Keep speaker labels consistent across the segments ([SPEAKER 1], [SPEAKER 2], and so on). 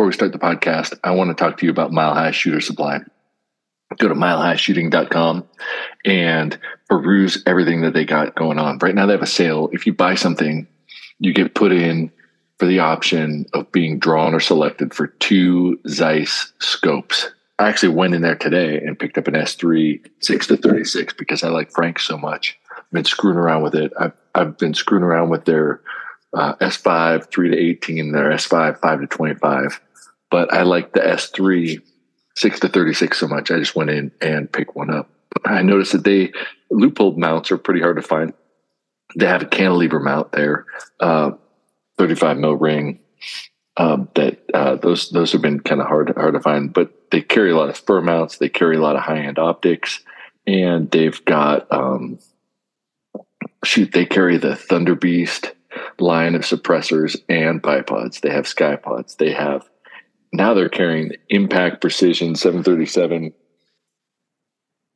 [SPEAKER 1] before we start the podcast, I want to talk to you about Mile High Shooter Supply. Go to milehighshooting.com and peruse everything that they got going on. Right now, they have a sale. If you buy something, you get put in for the option of being drawn or selected for two Zeiss scopes. I actually went in there today and picked up an S3 6 to 36 because I like Frank so much. I've been screwing around with it. I've, I've been screwing around with their uh, S5 3 to 18, their S5 5 to 25. But I like the S3 6 to 36 so much. I just went in and picked one up. I noticed that they Leupold mounts are pretty hard to find. They have a cantilever mount there. Uh, 35 mil ring. Um, that uh, those those have been kind of hard hard to find, but they carry a lot of Spuhr mounts. They carry a lot of high end optics, and they've got um, shoot. They carry the Thunder Beast line of suppressors and bipods. They have Ckye-Pods. They have now they're carrying Impact Precision 737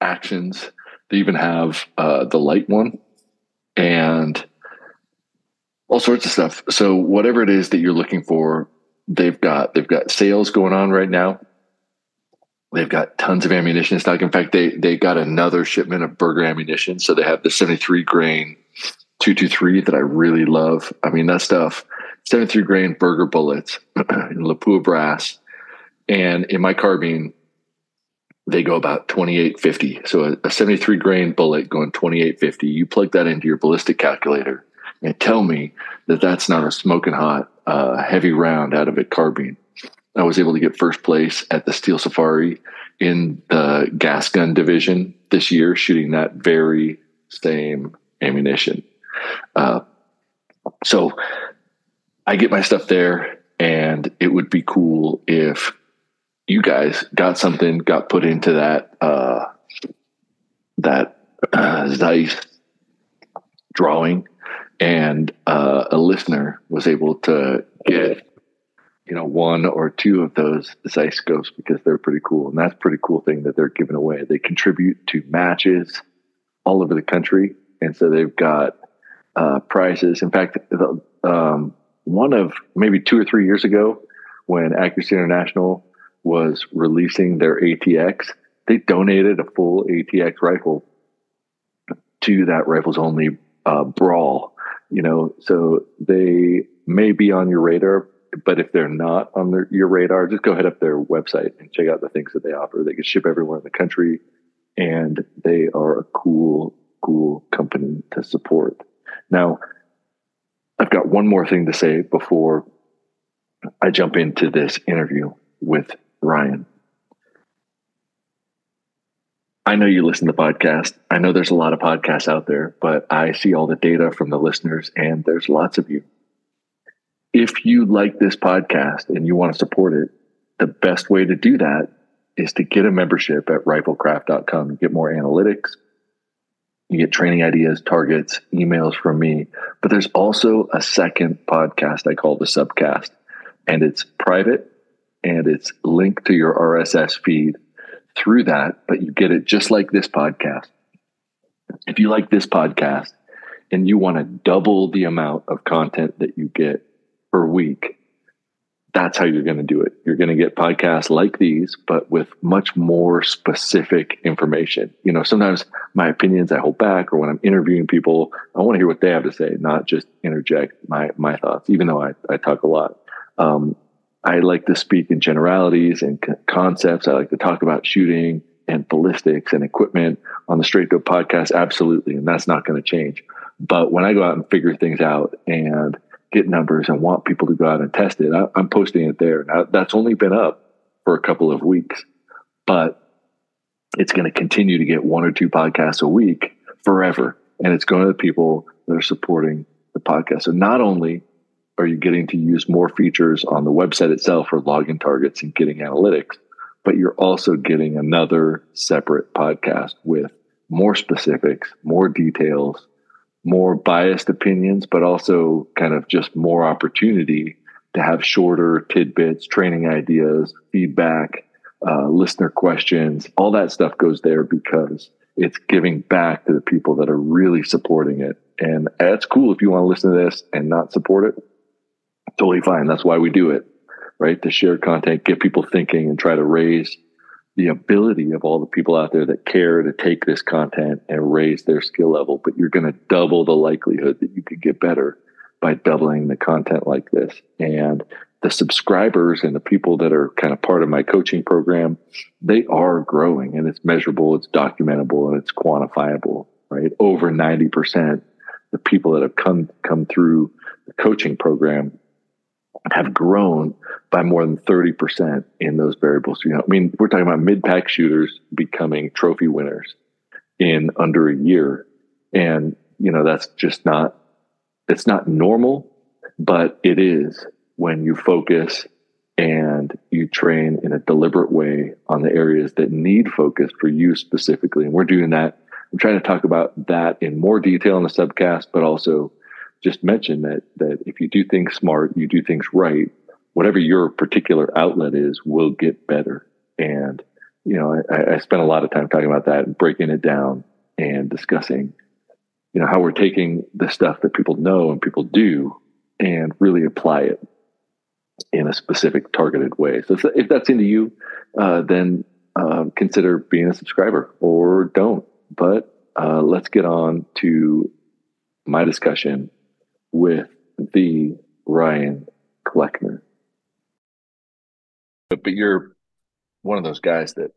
[SPEAKER 1] actions. They even have uh, the light one, and all sorts of stuff. So whatever it is that you're looking for, they've got they've got sales going on right now. They've got tons of ammunition stock. In fact, they they got another shipment of Berger ammunition. So they have the 73 grain 223 that I really love. I mean, that stuff, 73 grain Berger bullets in Lapua brass. And in my carbine, they go about 2850. So a, a 73 grain bullet going 2850. You plug that into your ballistic calculator and tell me that that's not a smoking hot, uh, heavy round out of a carbine. I was able to get first place at the Steel Safari in the gas gun division this year, shooting that very same ammunition. Uh, so I get my stuff there, and it would be cool if you guys got something got put into that uh, that uh, Zeiss drawing and uh, a listener was able to get you know one or two of those Zeiss scopes because they're pretty cool, and that's pretty cool thing that they're giving away. They contribute to matches all over the country, and so they've got uh, prizes. In fact, the, um, one of maybe two or three years ago, when Accuracy International was releasing their ATX, they donated a full ATX rifle to that rifles only uh, brawl you know, so they may be on your radar, but if they're not on their, your radar, just go head up their website and check out the things that they offer. They can ship everywhere in the country, and they are a cool, cool company to support. Now, I've got one more thing to say before I jump into this interview with Ryan. I know you listen to the podcast. I know there's a lot of podcasts out there, but I see all the data from the listeners, and there's lots of you. If you like this podcast and you want to support it, the best way to do that is to get a membership at riflekraft.com. Get more analytics, you get training ideas, targets, emails from me. But there's also a second podcast I call the Subcast, and it's private and it's linked to your RSS feed through that, but you get it just like this podcast. If you like this podcast and you want to double the amount of content that you get per week, that's how you're going to do it. You're going to get podcasts like these, but with much more specific information. You know, sometimes my opinions I hold back, or when I'm interviewing people, I want to hear what they have to say, not just interject my my thoughts. Even though I, I talk a lot, um, I like to speak in generalities and concepts. I like to talk about shooting and ballistics and equipment on the Straight Dope podcast. Absolutely. And that's not going to change. But when I go out and figure things out and get numbers and want people to go out and test it, I, am posting it there. Now, that's only been up for a couple of weeks, but it's going to continue to get one or two podcasts a week forever. And it's going to the people that are supporting the podcast. So not only are you getting to use more features on the website itself for login targets and getting analytics, but you're also getting another separate podcast with more specifics, more details, more biased opinions, but also kind of just more opportunity to have shorter tidbits, training ideas, feedback, uh, listener questions. All that stuff goes there because it's giving back to the people that are really supporting it. And that's cool if you want to listen to this and not support it totally fine. That's why we do it. right? To share content, get people thinking, and try to raise the ability of all the people out there that care to take this content and raise their skill level. But you're going to double the likelihood that you could get better by doubling the content like this. And the subscribers and the people that are kind of part of my coaching program, they are growing and it's measurable, it's documentable, and it's quantifiable, right? Over 90% the people that have come come through the coaching program have grown by more than 30% in those variables. You know, I mean, we're talking about mid-pack shooters becoming trophy winners in under a year. And, you know, that's just not it's not normal, but it is when you focus and you train in a deliberate way on the areas that need focus for you specifically. And we're doing that. I'm trying to talk about that in more detail in the subcast, but also just mentioned that that if you do things smart, you do things right, whatever your particular outlet is will get better. And you know, I, I spent a lot of time talking about that and breaking it down and discussing, you know, how we're taking the stuff that people know and people do and really apply it in a specific targeted way. So if, that's into you, uh, then uh, consider being a subscriber or don't. But uh, let's get on to my discussion with the Ryan Cleckner. But, but you're one of those guys that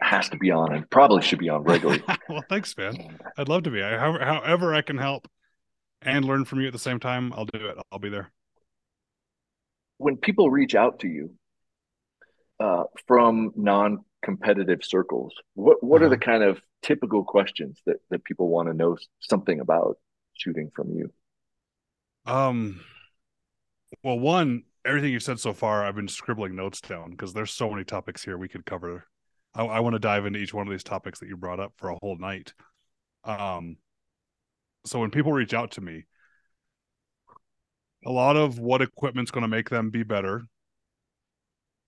[SPEAKER 1] has to be on and probably should be on regularly.
[SPEAKER 2] well, thanks, man. I'd love to be. I, however, however I can help and learn from you at the same time, I'll do it. I'll be there
[SPEAKER 1] when people reach out to you uh, from non-competitive circles, what what uh-huh. are the uh-huh. kind of typical questions that that people want to know something about shooting from you?
[SPEAKER 2] Um, well, one, everything you've said so far, I've been scribbling notes down because there's so many topics here we could cover. I, I want to dive into each one of these topics that you brought up for a whole night. Um, so when people reach out to me, a lot of what equipment's going to make them be better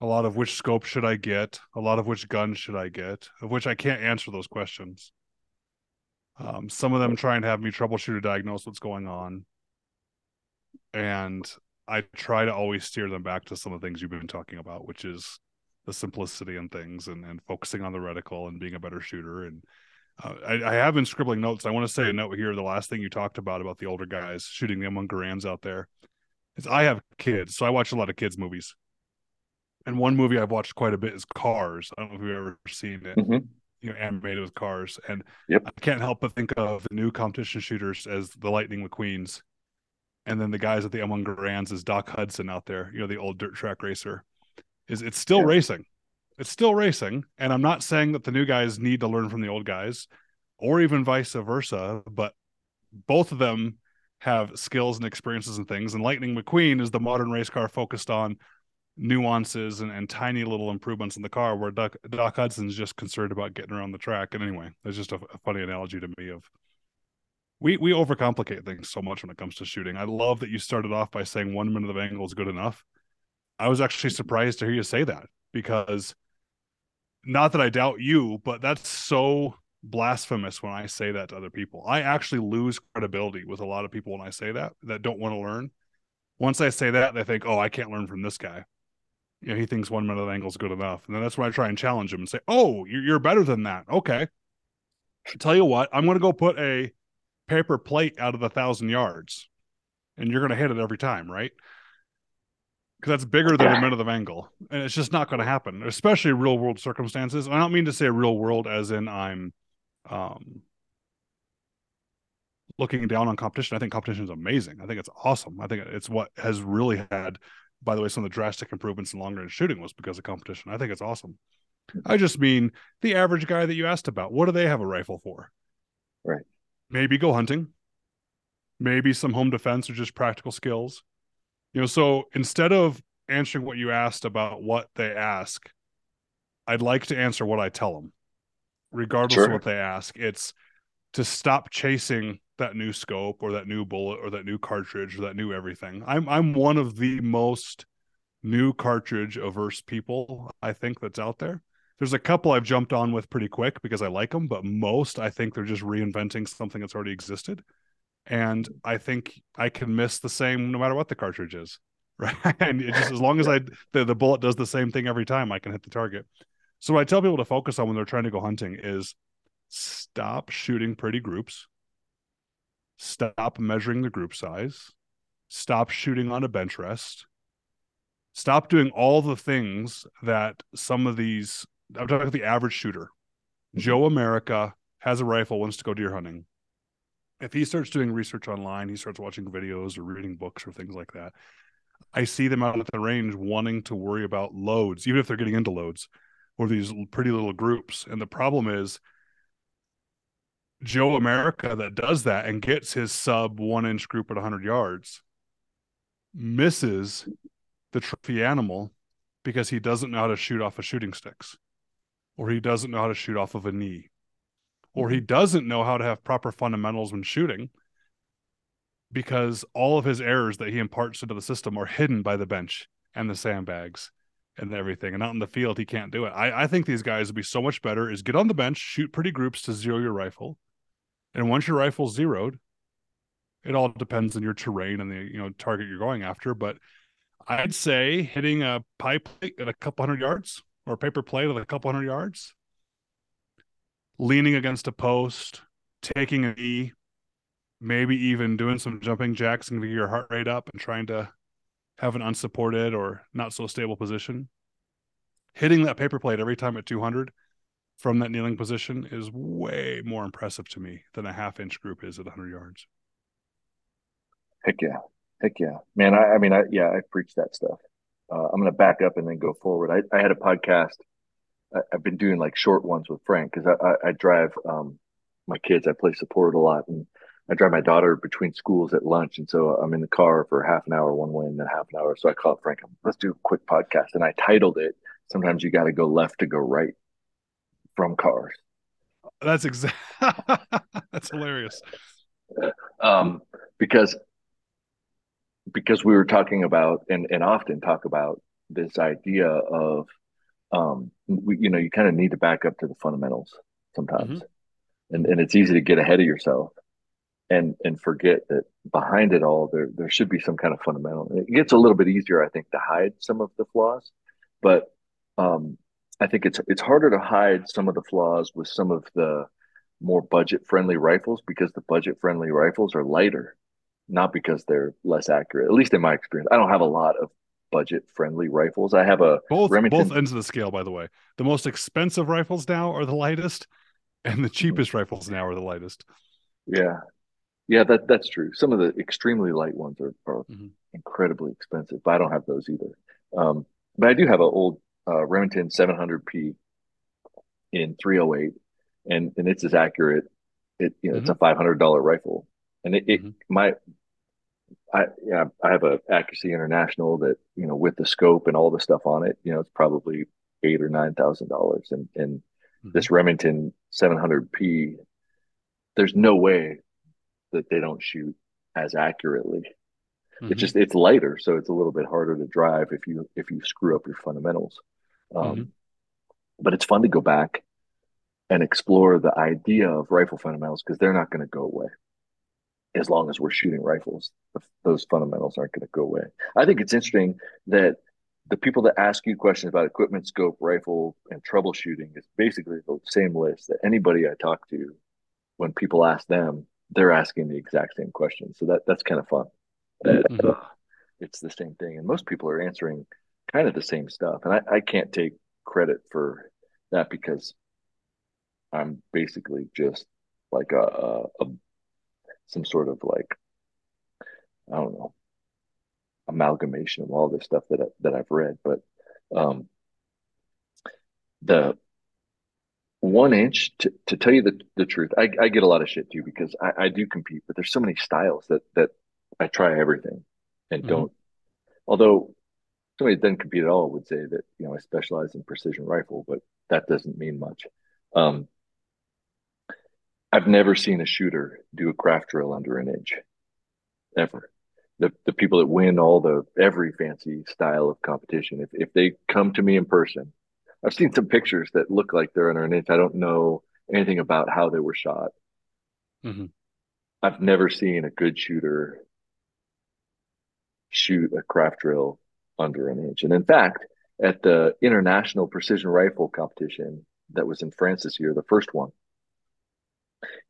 [SPEAKER 2] a lot of which scope should i get a lot of which gun should i get of which i can't answer those questions um, some of them try and have me troubleshoot or diagnose what's going on and i try to always steer them back to some of the things you've been talking about which is the simplicity and things and, and focusing on the reticle and being a better shooter and uh, I, I, have been scribbling notes. I want to say a note here. The last thing you talked about about the older guys shooting the M1 Garands out there is I have kids, so I watch a lot of kids movies. And one movie I've watched quite a bit is Cars. I don't know if you've ever seen it. Mm-hmm. You know, animated with cars, and yep. I can't help but think of the new competition shooters as the Lightning McQueens, and then the guys at the M1 Garands is Doc Hudson out there. You know, the old dirt track racer. Is it's still racing? It's still racing, and I'm not saying that the new guys need to learn from the old guys, or even vice versa. But both of them have skills and experiences and things. And Lightning McQueen is the modern race car focused on nuances and, and tiny little improvements in the car, where Doc, Doc Hudson's just concerned about getting around the track. And anyway, it's just a, a funny analogy to me of we we overcomplicate things so much when it comes to shooting. I love that you started off by saying one minute of angle is good enough. I was actually surprised to hear you say that because not that I doubt you, but that's so blasphemous when I say that to other people. I actually lose credibility with a lot of people when I say that that don't want to learn. Once I say that, they think, "Oh, I can't learn from this guy." You know, he thinks one minute of angle is good enough, and then that's when I try and challenge him and say, "Oh, you're, you're better than that." Okay, tell you what, I'm going to go put a paper plate out of a thousand yards, and you're going to hit it every time, right? because that's bigger than a minute of angle, and it's just not going to happen, especially real world circumstances. I don't mean to say real world as in I'm um, looking down on competition. I think competition is amazing. I think it's awesome. I think it's what has really had, by the way, some of the drastic improvements in long range shooting was because of competition. I think it's awesome. I just mean the average guy that you asked about. What do they have a rifle for?
[SPEAKER 1] Right.
[SPEAKER 2] Maybe go hunting. Maybe some home defense or just practical skills. You know, so instead of answering what you asked about what they ask, I'd like to answer what I tell them regardless sure. of what they ask. It's to stop chasing that new scope or that new bullet or that new cartridge or that new everything. I'm I'm one of the most new cartridge averse people I think that's out there. There's a couple I've jumped on with pretty quick because I like them, but most I think they're just reinventing something that's already existed. And I think I can miss the same no matter what the cartridge is. right? and just as long as I the, the bullet does the same thing every time, I can hit the target. So what I tell people to focus on when they're trying to go hunting is stop shooting pretty groups, stop measuring the group size, stop shooting on a bench rest, stop doing all the things that some of these I'm talking about the average shooter. Mm-hmm. Joe America has a rifle, wants to go deer hunting. If he starts doing research online, he starts watching videos or reading books or things like that. I see them out at the range wanting to worry about loads, even if they're getting into loads or these pretty little groups. And the problem is Joe America that does that and gets his sub one inch group at 100 yards misses the trophy animal because he doesn't know how to shoot off of shooting sticks or he doesn't know how to shoot off of a knee or he mm-hmm. doesn't know how to have proper fundamentals when shooting because all of his errors that he imparts into the system are hidden by the bench and the sandbags and everything. And out in the field, he can't do it. I, I think these guys would be so much better is get on the bench, shoot pretty groups to zero your rifle. And once your rifle's zeroed, it all depends on your terrain and the you know target you're going after. But I'd say hitting a pie plate at a couple hundred yards or paper plate at a couple hundred yards, leaning against a post, taking a knee, maybe even doing some jumping jacks and get your heart rate up and trying to have an unsupported or not so stable position. Hitting that paper plate every time at 200 from that kneeling position is way more impressive to me than a half inch group is at 100 yards.
[SPEAKER 1] Heck yeah. Heck yeah. Man, I, I mean, I, yeah, I preach that stuff. Uh, I'm going to back up and then go forward. I, I had a podcast. I, have been doing like short ones with Frank because I, I, I, drive um, my kids. I play support a lot. And I drive my daughter between schools at lunch, and so I'm in the car for half an hour one way and then half an hour. So I called Frank. Let's do a quick podcast, and I titled it. Sometimes you got to go left to go right from cars.
[SPEAKER 2] That's exact. That's hilarious.
[SPEAKER 1] Um, because because we were talking about and and often talk about this idea of um, we, you know you kind of need to back up to the fundamentals sometimes, mm-hmm. and and it's easy to get ahead of yourself and and forget that behind it all there there should be some kind of fundamental it gets a little bit easier i think to hide some of the flaws. But um, i think it's it's harder to hide some of the flaws with some of the more budget friendly rifles because the budget friendly rifles are lighter not because they're less accurate at least in my experience i don't have a lot of budget friendly rifles i have a
[SPEAKER 2] both Remington... both ends of the scale by the way the most expensive rifles now are the lightest and the cheapest rifles now are the lightest
[SPEAKER 1] yeah yeah, that that's true. Some of the extremely light ones are, are mm-hmm. incredibly expensive, but I don't have those either. Um, but I do have an old uh, Remington 700p in 308, and and it's as accurate. It you know mm-hmm. it's a mm-hmm. five hundred dollar rifle, and it, it mm-hmm. my I yeah I have a accuracy international that you know with the scope and all the stuff on it, you know it's probably eight or nine thousand dollars, and and this mm-hmm. Remington 700p, there's no way that they don't shoot as accurately. Mm-hmm. It's just it's lighter, so it's a little bit harder to drive if you if you screw up your fundamentals. Um, mm-hmm. But it's fun to go back and explore the idea of rifle fundamentals because they're not going to go away as long as we're shooting rifles. Those fundamentals aren't going to go away. I think it's interesting that the people that ask you questions about equipment, scope, rifle, and troubleshooting is basically the same list that anybody I talk to, when people ask them, they're asking the exact same question. So that that's kind of fun. Mm-hmm. Uh, it's the same thing, and most people are answering kind of the same stuff. And I, I can't take credit for that because I'm basically just like a, a, a some sort of like I don't know amalgamation of all this stuff that I, that I've read, but um, the one inch to, to tell you the, the truth I, I get a lot of shit too because I, I do compete but there's so many styles that that i try everything and mm-hmm. don't although somebody that doesn't compete at all would say that you know i specialize in precision rifle but that doesn't mean much um, i've never seen a shooter do a craft drill under an inch ever the, the people that win all the every fancy style of competition if, if they come to me in person I've seen some pictures that look like they're under an inch. I don't know anything about how they were shot. Mm-hmm. I've never seen a good shooter shoot a craft drill under an inch. And in fact, at the international precision rifle competition that was in France this year, the first one,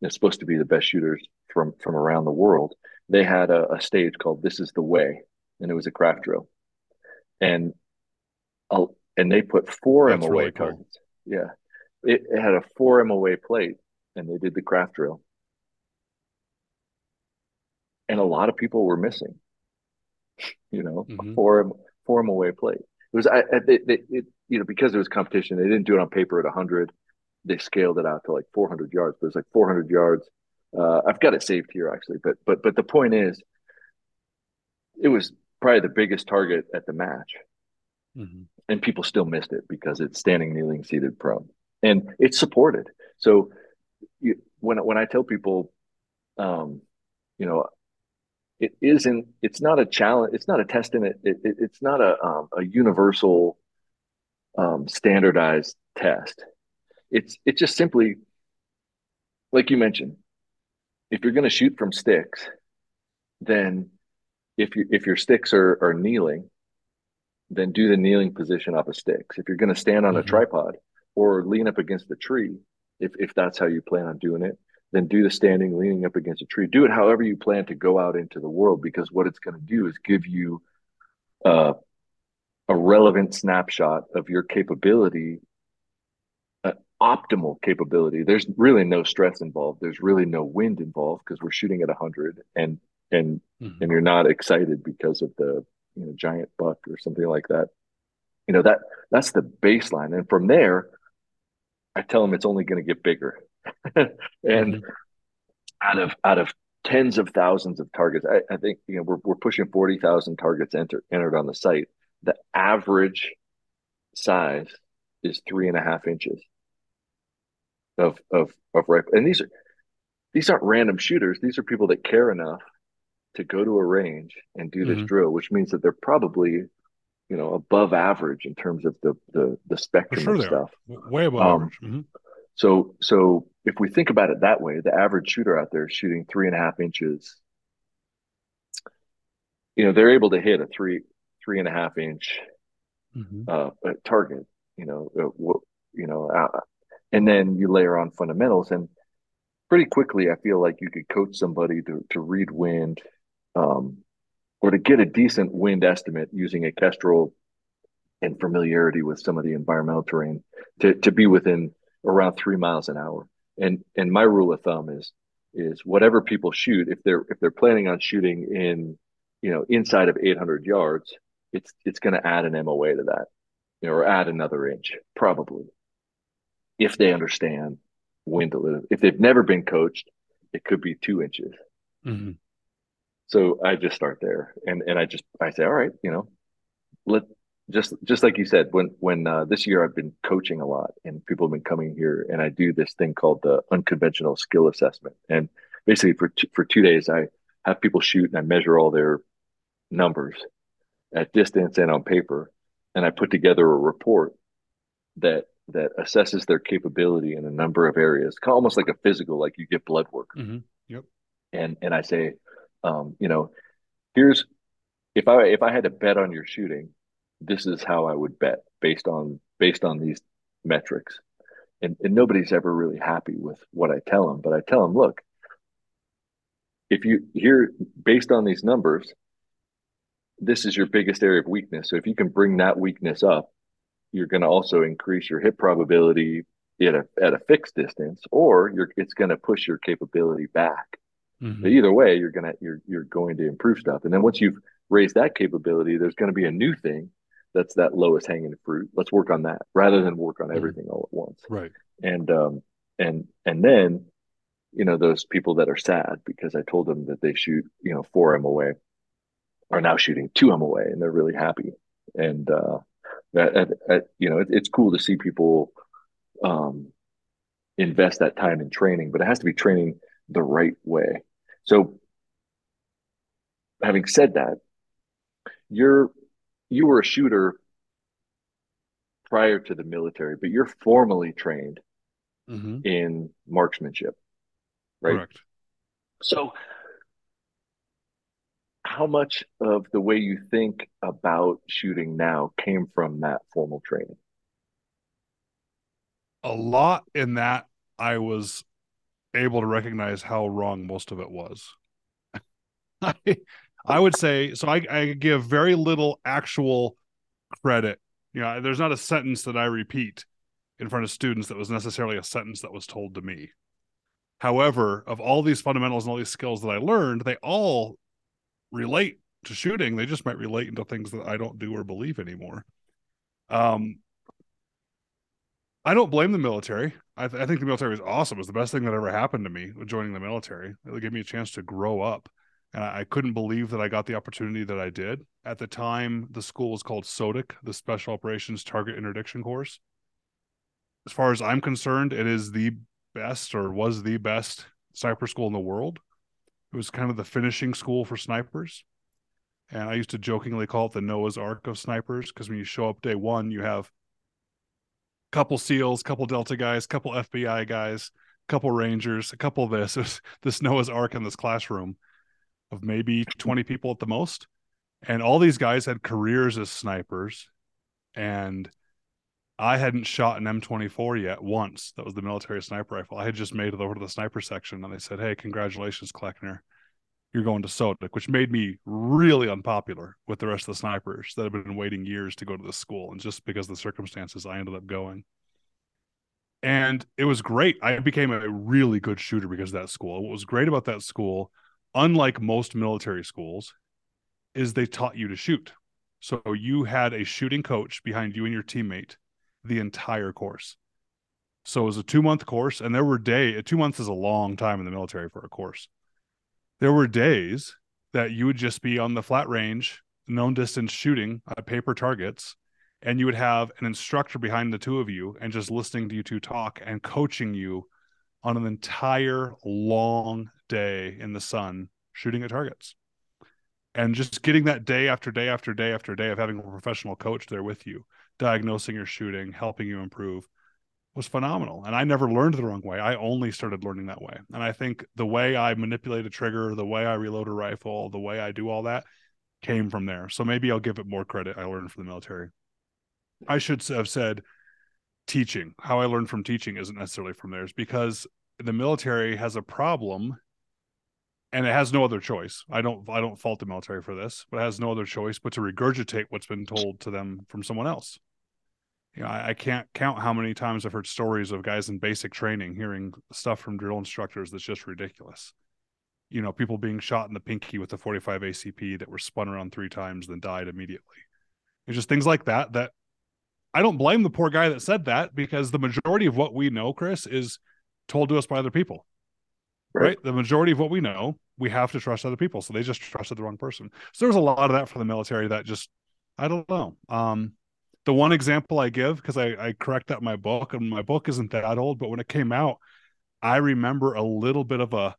[SPEAKER 1] it's supposed to be the best shooters from from around the world. They had a, a stage called "This Is the Way," and it was a craft drill, and uh, and they put four That's MOA really cool. targets. Yeah, it, it had a four MOA plate, and they did the craft drill, and a lot of people were missing. You know, mm-hmm. four four MOA plate. It was I, I they, they, it, you know because it was competition. They didn't do it on paper at hundred. They scaled it out to like 400 yards. But it was like 400 yards. Uh, I've got it saved here actually. But but but the point is, it was probably the biggest target at the match, mm-hmm. and people still missed it because it's standing, kneeling, seated, prone, and it's supported. So you, when when I tell people, um, you know, it isn't it's not a challenge it's not a test in it, it, it it's not a um, a universal um, standardized test it's it's just simply like you mentioned if you're going to shoot from sticks then if you if your sticks are are kneeling then do the kneeling position off of sticks if you're going to stand on mm-hmm. a tripod or lean up against the tree if if that's how you plan on doing it then do the standing leaning up against a tree. Do it however you plan to go out into the world because what it's going to do is give you uh, a relevant snapshot of your capability, optimal capability. There's really no stress involved. There's really no wind involved because we're shooting at 100 and and mm-hmm. and you're not excited because of the you know giant buck or something like that. You know that that's the baseline, and from there, I tell them it's only going to get bigger and mm-hmm. out of out of tens of thousands of targets, I, I think you know we're we're pushing forty thousand targets entered entered on the site. The average size is three and a half inches of of of rifle, and these are these aren't random shooters. These are people that care enough to go to a range and do this mm-hmm. drill, which means that they're probably you know above average in terms of the the the spectrum sure of stuff.
[SPEAKER 2] Are. Way above um, average. Mm-hmm.
[SPEAKER 1] So, so if we think about it that way, the average shooter out there is shooting three and a half inches. You know, they're able to hit a three, three and a half inch mm-hmm. uh, target. You know, uh, you know, uh, and then you layer on fundamentals, and pretty quickly, I feel like you could coach somebody to to read wind, um, or to get a decent wind estimate using a kestrel and familiarity with some of the environmental terrain to to be within around three miles an hour. And and my rule of thumb is is whatever people shoot, if they're if they're planning on shooting in, you know, inside of 800 yards, it's it's going to add an MOA to that, you know, or add another inch probably, if they understand when to live. If they've never been coached, it could be two inches. Mm-hmm. So I just start there, and and I just I say, all right, you know, let just just like you said when when uh, this year i've been coaching a lot and people have been coming here and i do this thing called the unconventional skill assessment and basically for t- for two days i have people shoot and i measure all their numbers at distance and on paper and i put together a report that that assesses their capability in a number of areas almost like a physical like you get blood work
[SPEAKER 2] mm-hmm. yep
[SPEAKER 1] and and i say um, you know here's if i if i had to bet on your shooting this is how I would bet based on based on these metrics. And, and nobody's ever really happy with what I tell them, but I tell them, look, if you hear based on these numbers, this is your biggest area of weakness. So if you can bring that weakness up, you're going to also increase your hit probability at a at a fixed distance, or you're it's going to push your capability back. Mm-hmm. But either way, you're gonna you're you're going to improve stuff. And then once you've raised that capability, there's going to be a new thing that's that lowest hanging fruit. Let's work on that rather than work on mm-hmm. everything mm-hmm. all at once.
[SPEAKER 2] Right.
[SPEAKER 1] And um and and then you know those people that are sad because I told them that they shoot you know four MOA are now shooting two MOA and they're really happy. And uh, at, at, you know it, it's cool to see people um invest that time in training, but it has to be training the right way. So having said that, you're you were a shooter prior to the military, but you're formally trained mm-hmm. in marksmanship, right? Correct. So, how much of the way you think about shooting now came from that formal training?
[SPEAKER 2] A lot in that I was able to recognize how wrong most of it was. I, I would say so. I, I give very little actual credit. You know, there's not a sentence that I repeat in front of students that was necessarily a sentence that was told to me. However, of all these fundamentals and all these skills that I learned, they all relate to shooting. They just might relate into things that I don't do or believe anymore. Um, I don't blame the military. I, th- I think the military was awesome. It was the best thing that ever happened to me joining the military. It gave me a chance to grow up. And I, couldn't believe that I got the opportunity that I did. At the time, the school was called SOTIC the Special Operations Target Interdiction Course. As far as I'm concerned, it is the best or was the best sniper school in the world. It was kind of the finishing school for snipers. And I used to jokingly call it the Noah's Ark of snipers because when you show up day one, you have a couple SEALs, couple Delta guys, couple FBI guys, couple Rangers, a couple of this. It was this Noah's Ark in this classroom of maybe 20 people at the most. And all these guys had careers as snipers. And I hadn't shot an M24 yet once. That was the military sniper rifle. I had just made it over to the sniper section and they said, Hey, congratulations, Cleckner. You're going to SOTIC, which made me really unpopular with the rest of the snipers that have been waiting years to go to the school. And just because of the circumstances, I ended up going. And it was great. I became a really good shooter because of that school. What was great about that school, unlike most military schools, is they taught you to shoot. So you had a shooting coach behind you and your teammate the entire course. So it was a two month course, and there were day two months is a long time in the military for a course. There were days that you would just be on the flat range, known distance shooting at paper targets, and you would have an instructor behind the two of you and just listening to you two talk and coaching you on an entire long day in the sun shooting at targets. And just getting that day after day after day after day of having a professional coach there with you diagnosing your shooting, helping you improve was phenomenal. And I never learned the wrong way. I only started learning that way. And I think the way I manipulate a trigger, the way I reload a rifle, the way I do all that came from there. So maybe I'll give it more credit I learned from the military. I should have said teaching. How I learned from teaching isn't necessarily from theirs because the military has a problem and it has no other choice. I don't I don't fault the military for this, but it has no other choice but to regurgitate what's been told to them from someone else you know, I, I, can't count how many times I've heard stories of guys in basic training hearing stuff from drill instructors that's just ridiculous. You know, people being shot in the pinky with the 45 ACP that were spun around three times, then died immediately. It's just things like that that I don't blame the poor guy that said that because the majority of what we know, Chris, is told to us by other people. Right. right? The majority of what we know, we have to trust other people. So they just trusted the wrong person. So there's a lot of that for the military that just I don't know. Um, the one example I give because I, I correct that in my book, and my book isn't that old, but when it came out, I remember a little bit of a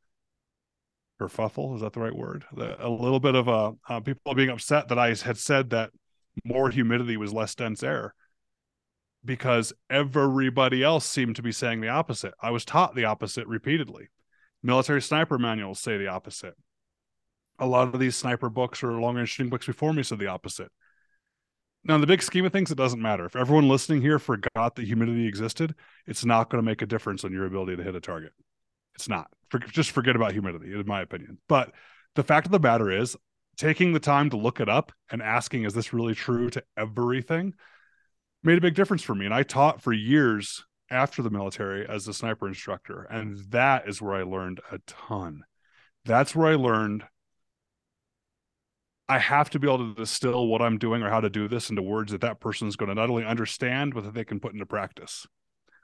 [SPEAKER 2] kerfuffle. Is that the right word? The, a little bit of a uh, people being upset that I had said that more humidity was less dense air because everybody else seemed to be saying the opposite. I was taught the opposite repeatedly. Military sniper manuals say the opposite. A lot of these sniper books or long range shooting books before me said the opposite. Now, in the big scheme of things, it doesn't matter. If everyone listening here forgot that humidity existed, it's not going to make a difference on your ability to hit a target. It's not. For, just forget about humidity, in my opinion. But the fact of the matter is, taking the time to look it up and asking, is this really true to everything, made a big difference for me. And I taught for years after the military as a sniper instructor. And that is where I learned a ton. That's where I learned I have to be able to distill what I'm doing or how to do this into words that that person is going to not only understand, but that they can put into practice.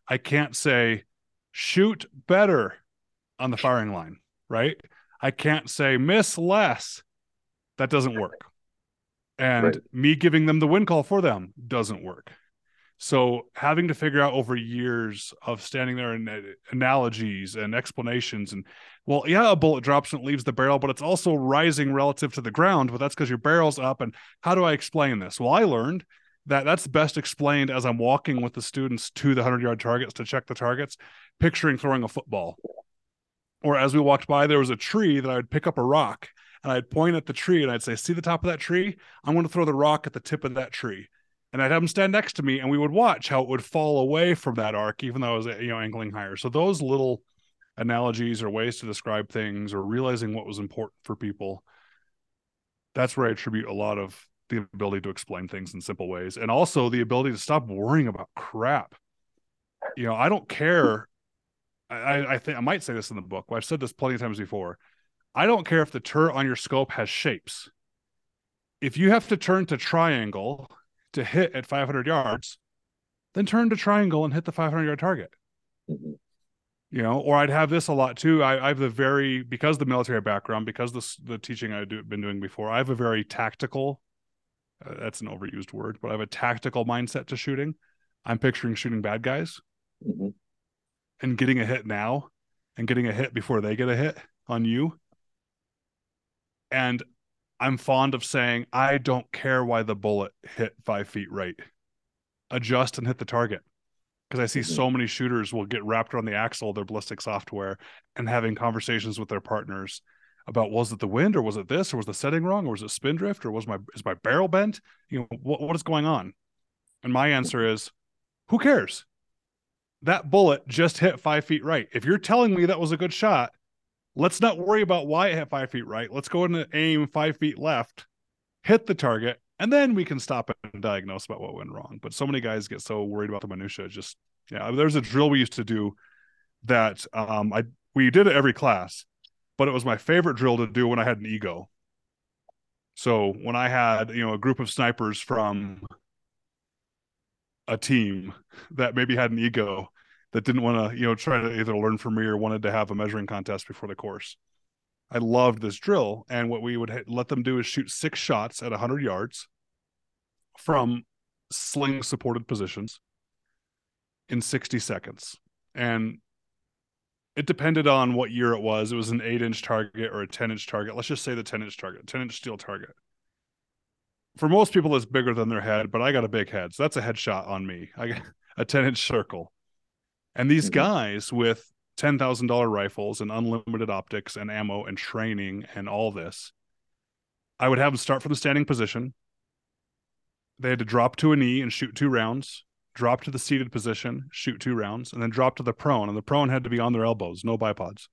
[SPEAKER 2] I can't say, shoot better on the firing line, right? I can't say, miss less. That doesn't work. And right. me giving them the win call for them doesn't work. So having to figure out over years of standing there and uh, analogies and explanations and well, yeah, a bullet drops and it leaves the barrel, but it's also rising relative to the ground. But that's because your barrel's up. And how do I explain this? Well, I learned that that's best explained as I'm walking with the students to the 100 yard targets to check the targets, picturing throwing a football. Or as we walked by, there was a tree that I would pick up a rock and I'd point at the tree and I'd say, "See the top of that tree? I'm going to throw the rock at the tip of that tree." And I'd have them stand next to me, and we would watch how it would fall away from that arc, even though I was you know angling higher. So those little analogies or ways to describe things or realizing what was important for people that's where i attribute a lot of the ability to explain things in simple ways and also the ability to stop worrying about crap. You know i don't care. I i think i might say this in the book but i've said this plenty of times before. I don't care if the turret on your scope has shapes. If you have to turn to triangle to hit at 500 yards then turn to triangle and hit the 500 yard target. Mm-hmm. You know or i'd have this a lot too. I, I have the very because the military background because the, the teaching i've do, been doing before i have a very tactical uh, that's an overused word but i have a tactical mindset to shooting. I'm picturing shooting bad guys mm-hmm. and getting a hit now and getting a hit before they get a hit on you. And i'm fond of saying i don't care why the bullet hit five feet right adjust and hit the target because I see mm-hmm. so many shooters will get wrapped around the axle of their ballistic software and having conversations with their partners about was it the wind or was it this or was the setting wrong or was it spin drift or was my is my barrel bent? You know what what is going on? And my answer is, who cares? That bullet just hit five feet right. If you're telling me that was a good shot, let's not worry about why it hit five feet right. Let's go and aim five feet left, hit the target, and then we can stop and diagnose about what went wrong. But so many guys get so worried about the minutia. Just yeah, there's a drill we used to do that um, I we did it every class, but it was my favorite drill to do when I had an ego. So when I had you know a group of snipers from a team that maybe had an ego that didn't want to you know try to either learn from me or wanted to have a measuring contest before the course I loved this drill. And what we would let them do is shoot six shots at 100 yards from sling supported positions in 60 seconds. And it depended on what year it was. It was an eight inch target or a 10 inch target. Let's just say the 10 inch target, 10 inch steel target. For most people, it's bigger than their head, but I got a big head. So that's a headshot on me. I got a 10 inch circle. And these mm-hmm. guys with $10,000 rifles and unlimited optics and ammo and training and all this. I would have them start from the standing position. They had to drop to a knee and shoot two rounds, drop to the seated position, shoot two rounds, and then drop to the prone. And the prone had to be on their elbows, no bipods,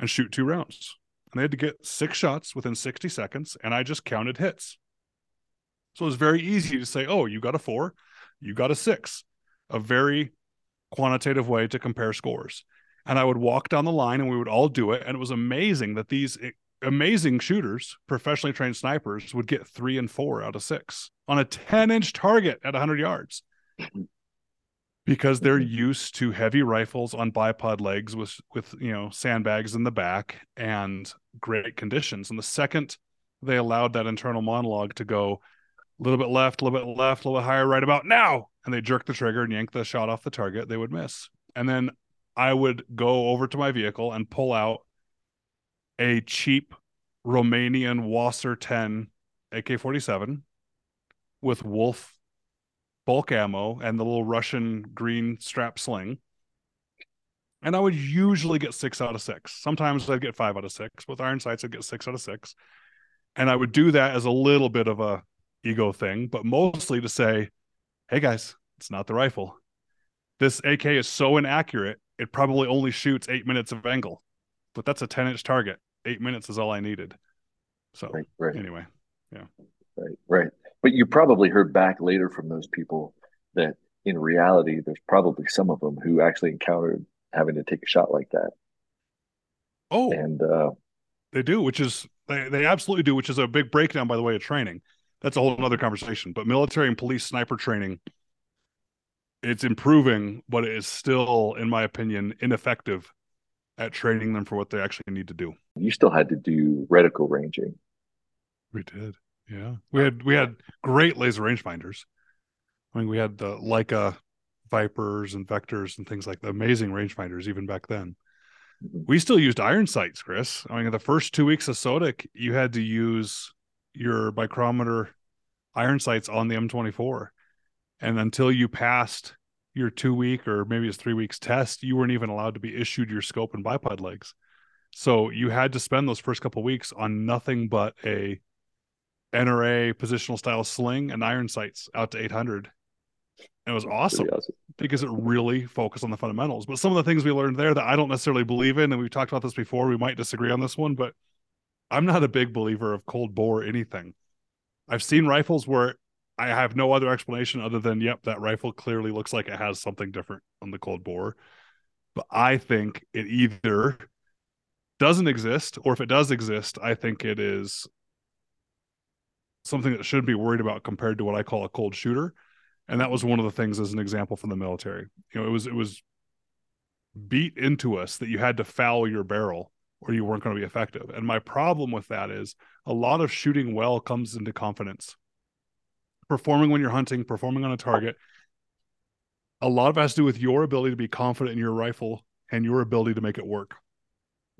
[SPEAKER 2] and shoot two rounds. And they had to get six shots within 60 seconds. And I just counted hits. So it was very easy to say, oh, you got a four, you got a six, a very quantitative way to compare scores and I would walk down the line and we would all do it. And it was amazing that these amazing shooters, professionally trained snipers, would get three and four out of six on a 10 inch target at 100 yards because they're mm-hmm. used to heavy rifles on bipod legs with, with, you know, sandbags in the back and great conditions. And the second they allowed that internal monologue to go a little bit left, a little bit left, a little bit higher, right about now, and they jerk the trigger and yank the shot off the target, they would miss. And then I would go over to my vehicle and pull out a cheap Romanian WASR 10 AK 47 with Wolf bulk ammo and the little Russian green strap sling. And I would usually get six out of six. Sometimes I'd get five out of six. With iron sights, I'd get six out of six. And I would do that as a little bit of a ego thing, but mostly to say, hey guys, it's not the rifle. This AK is so inaccurate it probably only shoots eight minutes of angle, but that's a 10 inch target. Eight minutes is all I needed. So, right, right. anyway, yeah.
[SPEAKER 1] Right, right. But you probably heard back later from those people that in reality, there's probably some of them who actually encountered having to take a shot like that.
[SPEAKER 2] Oh,
[SPEAKER 1] and uh,
[SPEAKER 2] they do, which is they, they absolutely do, which is a big breakdown, by the way, of training. That's a whole other conversation. But military and police sniper training it's improving, but it is still, in my opinion, ineffective at training them for what they actually need to do.
[SPEAKER 1] You still had to do reticle ranging.
[SPEAKER 2] We did. Yeah. We had we had great laser rangefinders. I mean, we had the Leica Vipers and Vectors and things like the amazing rangefinders even back then. Mm-hmm. We still used iron sights, Chris. I mean, the first two weeks of SOTIC, you had to use your micrometer iron sights on the M24 and until you passed your two week or maybe it's three weeks test, you weren't even allowed to be issued your scope and bipod legs. So you had to spend those first couple weeks on nothing but a NRA positional style sling and iron sights out to 800. And it was awesome, awesome, because it really focused on the fundamentals. But some of the things we learned there that I don't necessarily believe in, and we've talked about this before, we might disagree on this one, but I'm not a big believer of cold bore anything. I've seen rifles where I have no other explanation other than, yep, that rifle clearly looks like it has something different on the cold bore. But I think it either doesn't exist, or if it does exist, I think it is something that should be worried about compared to what I call a cold shooter. And that was one of the things as an example from the military. You know, it was it was beat into us that you had to foul your barrel or you weren't going to be effective. And my problem with that is a lot of shooting well comes into confidence. Performing when you're hunting, performing on a target, a lot of it has to do with your ability to be confident in your rifle and your ability to make it work.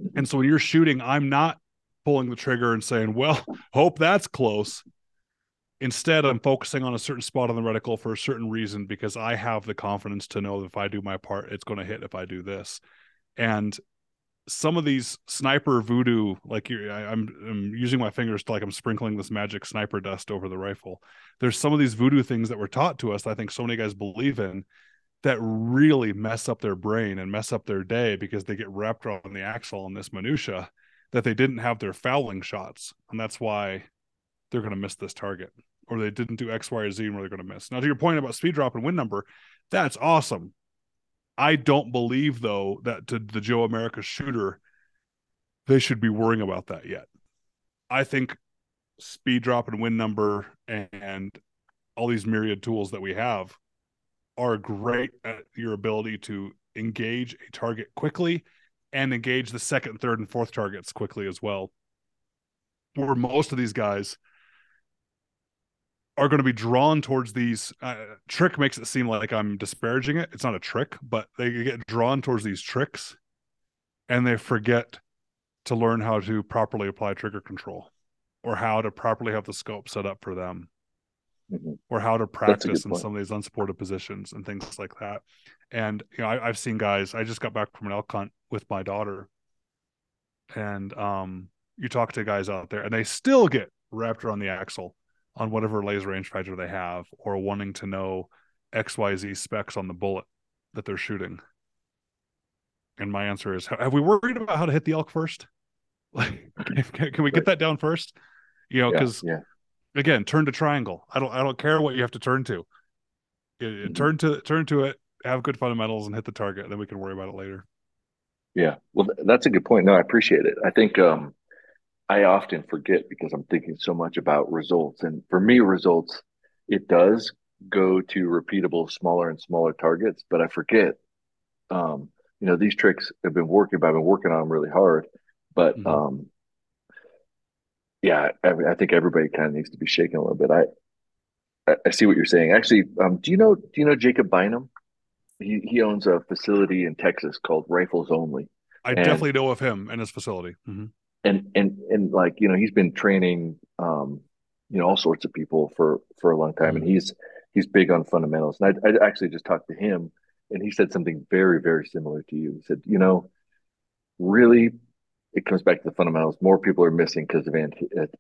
[SPEAKER 2] Mm-hmm. And so when you're shooting, I'm not pulling the trigger and saying, well, hope that's close. Instead, I'm focusing on a certain spot on the reticle for a certain reason because I have the confidence to know that if I do my part, it's going to hit if I do this. And some of these sniper voodoo, like I, I'm, I'm using my fingers to like I'm sprinkling this magic sniper dust over the rifle. There's some of these voodoo things that were taught to us that I think so many guys believe in that really mess up their brain and mess up their day because they get wrapped around the axle in this minutia that they didn't have their fouling shots, and that's why they're going to miss this target, or they didn't do X, Y, or Z, and where they're going to miss. Now, to your point about speed drop and wind number, that's awesome. I don't believe though that to the Joe America shooter, they should be worrying about that yet. I think speed drop and wind number and all these myriad tools that we have are great at your ability to engage a target quickly and engage the second, third, and fourth targets quickly as well. Where most of these guys are going to be drawn towards these uh, trick makes it seem like I'm disparaging it. It's not a trick, but they get drawn towards these tricks and they forget to learn how to properly apply trigger control or how to properly have the scope set up for them mm-hmm. or how to practice in some of these unsupported positions and things like that. And you know, I, have seen guys. I just got back from an elk hunt with my daughter, and um, you talk to guys out there, and they still get wrapped around the axle on whatever laser rangefinder they have, or wanting to know X Y Z specs on the bullet that they're shooting. And my answer is: Have we worried about how to hit the elk first? Like, can, can we get that down first? You know, because
[SPEAKER 1] yeah, yeah
[SPEAKER 2] again turn to triangle i don't i don't care what you have to turn to mm-hmm. turn to turn to it have good fundamentals and hit the target then we can worry about it later
[SPEAKER 1] yeah well that's a good point no i appreciate it i think um i often forget because i'm thinking so much about results and for me results it does go to repeatable smaller and smaller targets but i forget um you know these tricks have been working but i've been working on them really hard but mm-hmm. um yeah, I, I think everybody kind of needs to be shaken a little bit. I, I see what you're saying. Actually, um, do you know do you know Jacob Bynum? He he owns a facility in Texas called Rifles Only.
[SPEAKER 2] I and, definitely know of him and his facility. Mm-hmm.
[SPEAKER 1] And and and like you know, he's been training um, you know all sorts of people for for a long time, mm-hmm. and he's he's big on fundamentals. And I, I actually just talked to him, and he said something very very similar to you. He said, you know, really it comes back to the fundamentals. More people are missing because of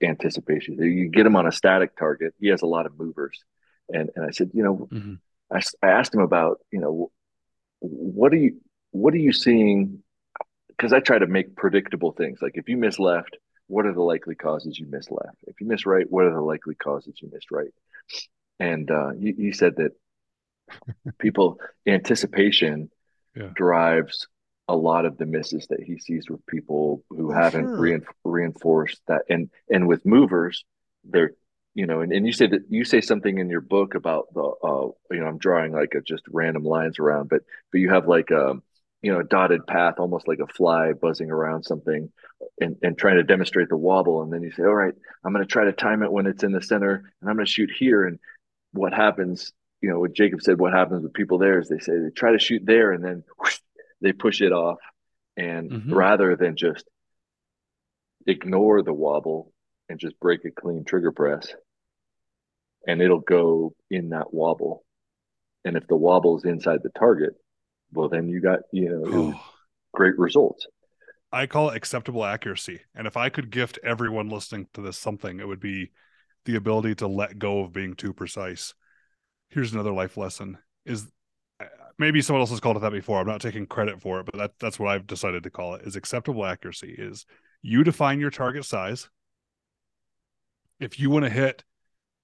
[SPEAKER 1] anticipation. You get him on a static target. He has a lot of movers, and and I said, you know, mm-hmm. I, I asked him about, you know, what are you what are you seeing? Because I try to make predictable things. Like if you miss left, what are the likely causes you miss left? If you miss right, what are the likely causes you missed right? And uh, you, you said that people anticipation yeah. drives a lot of the misses that he sees with people who haven't sure. reinforced that and and with movers they're you know and, and you say that you say something in your book about the uh you know i'm drawing like a just random lines around but but you have like a you know a dotted path almost like a fly buzzing around something and, and trying to demonstrate the wobble. And then you say all right i'm going to try to time it when it's in the center and i'm going to shoot here. And what happens you know what jacob said what happens with people there is they say they try to shoot there and then whoosh, they push it off. And mm-hmm. rather than just ignore the wobble and just break a clean trigger press and it'll go in that wobble. And if the wobble is inside the target well then you got you know great results
[SPEAKER 2] I call it acceptable accuracy. And if I could gift everyone listening to this something, it would be the ability to let go of being too precise. Here's another life lesson is uh, maybe someone else has called it that before. I'm not taking credit for it, but that, that's what I've decided to call it is acceptable accuracy is you define your target size. If you want to hit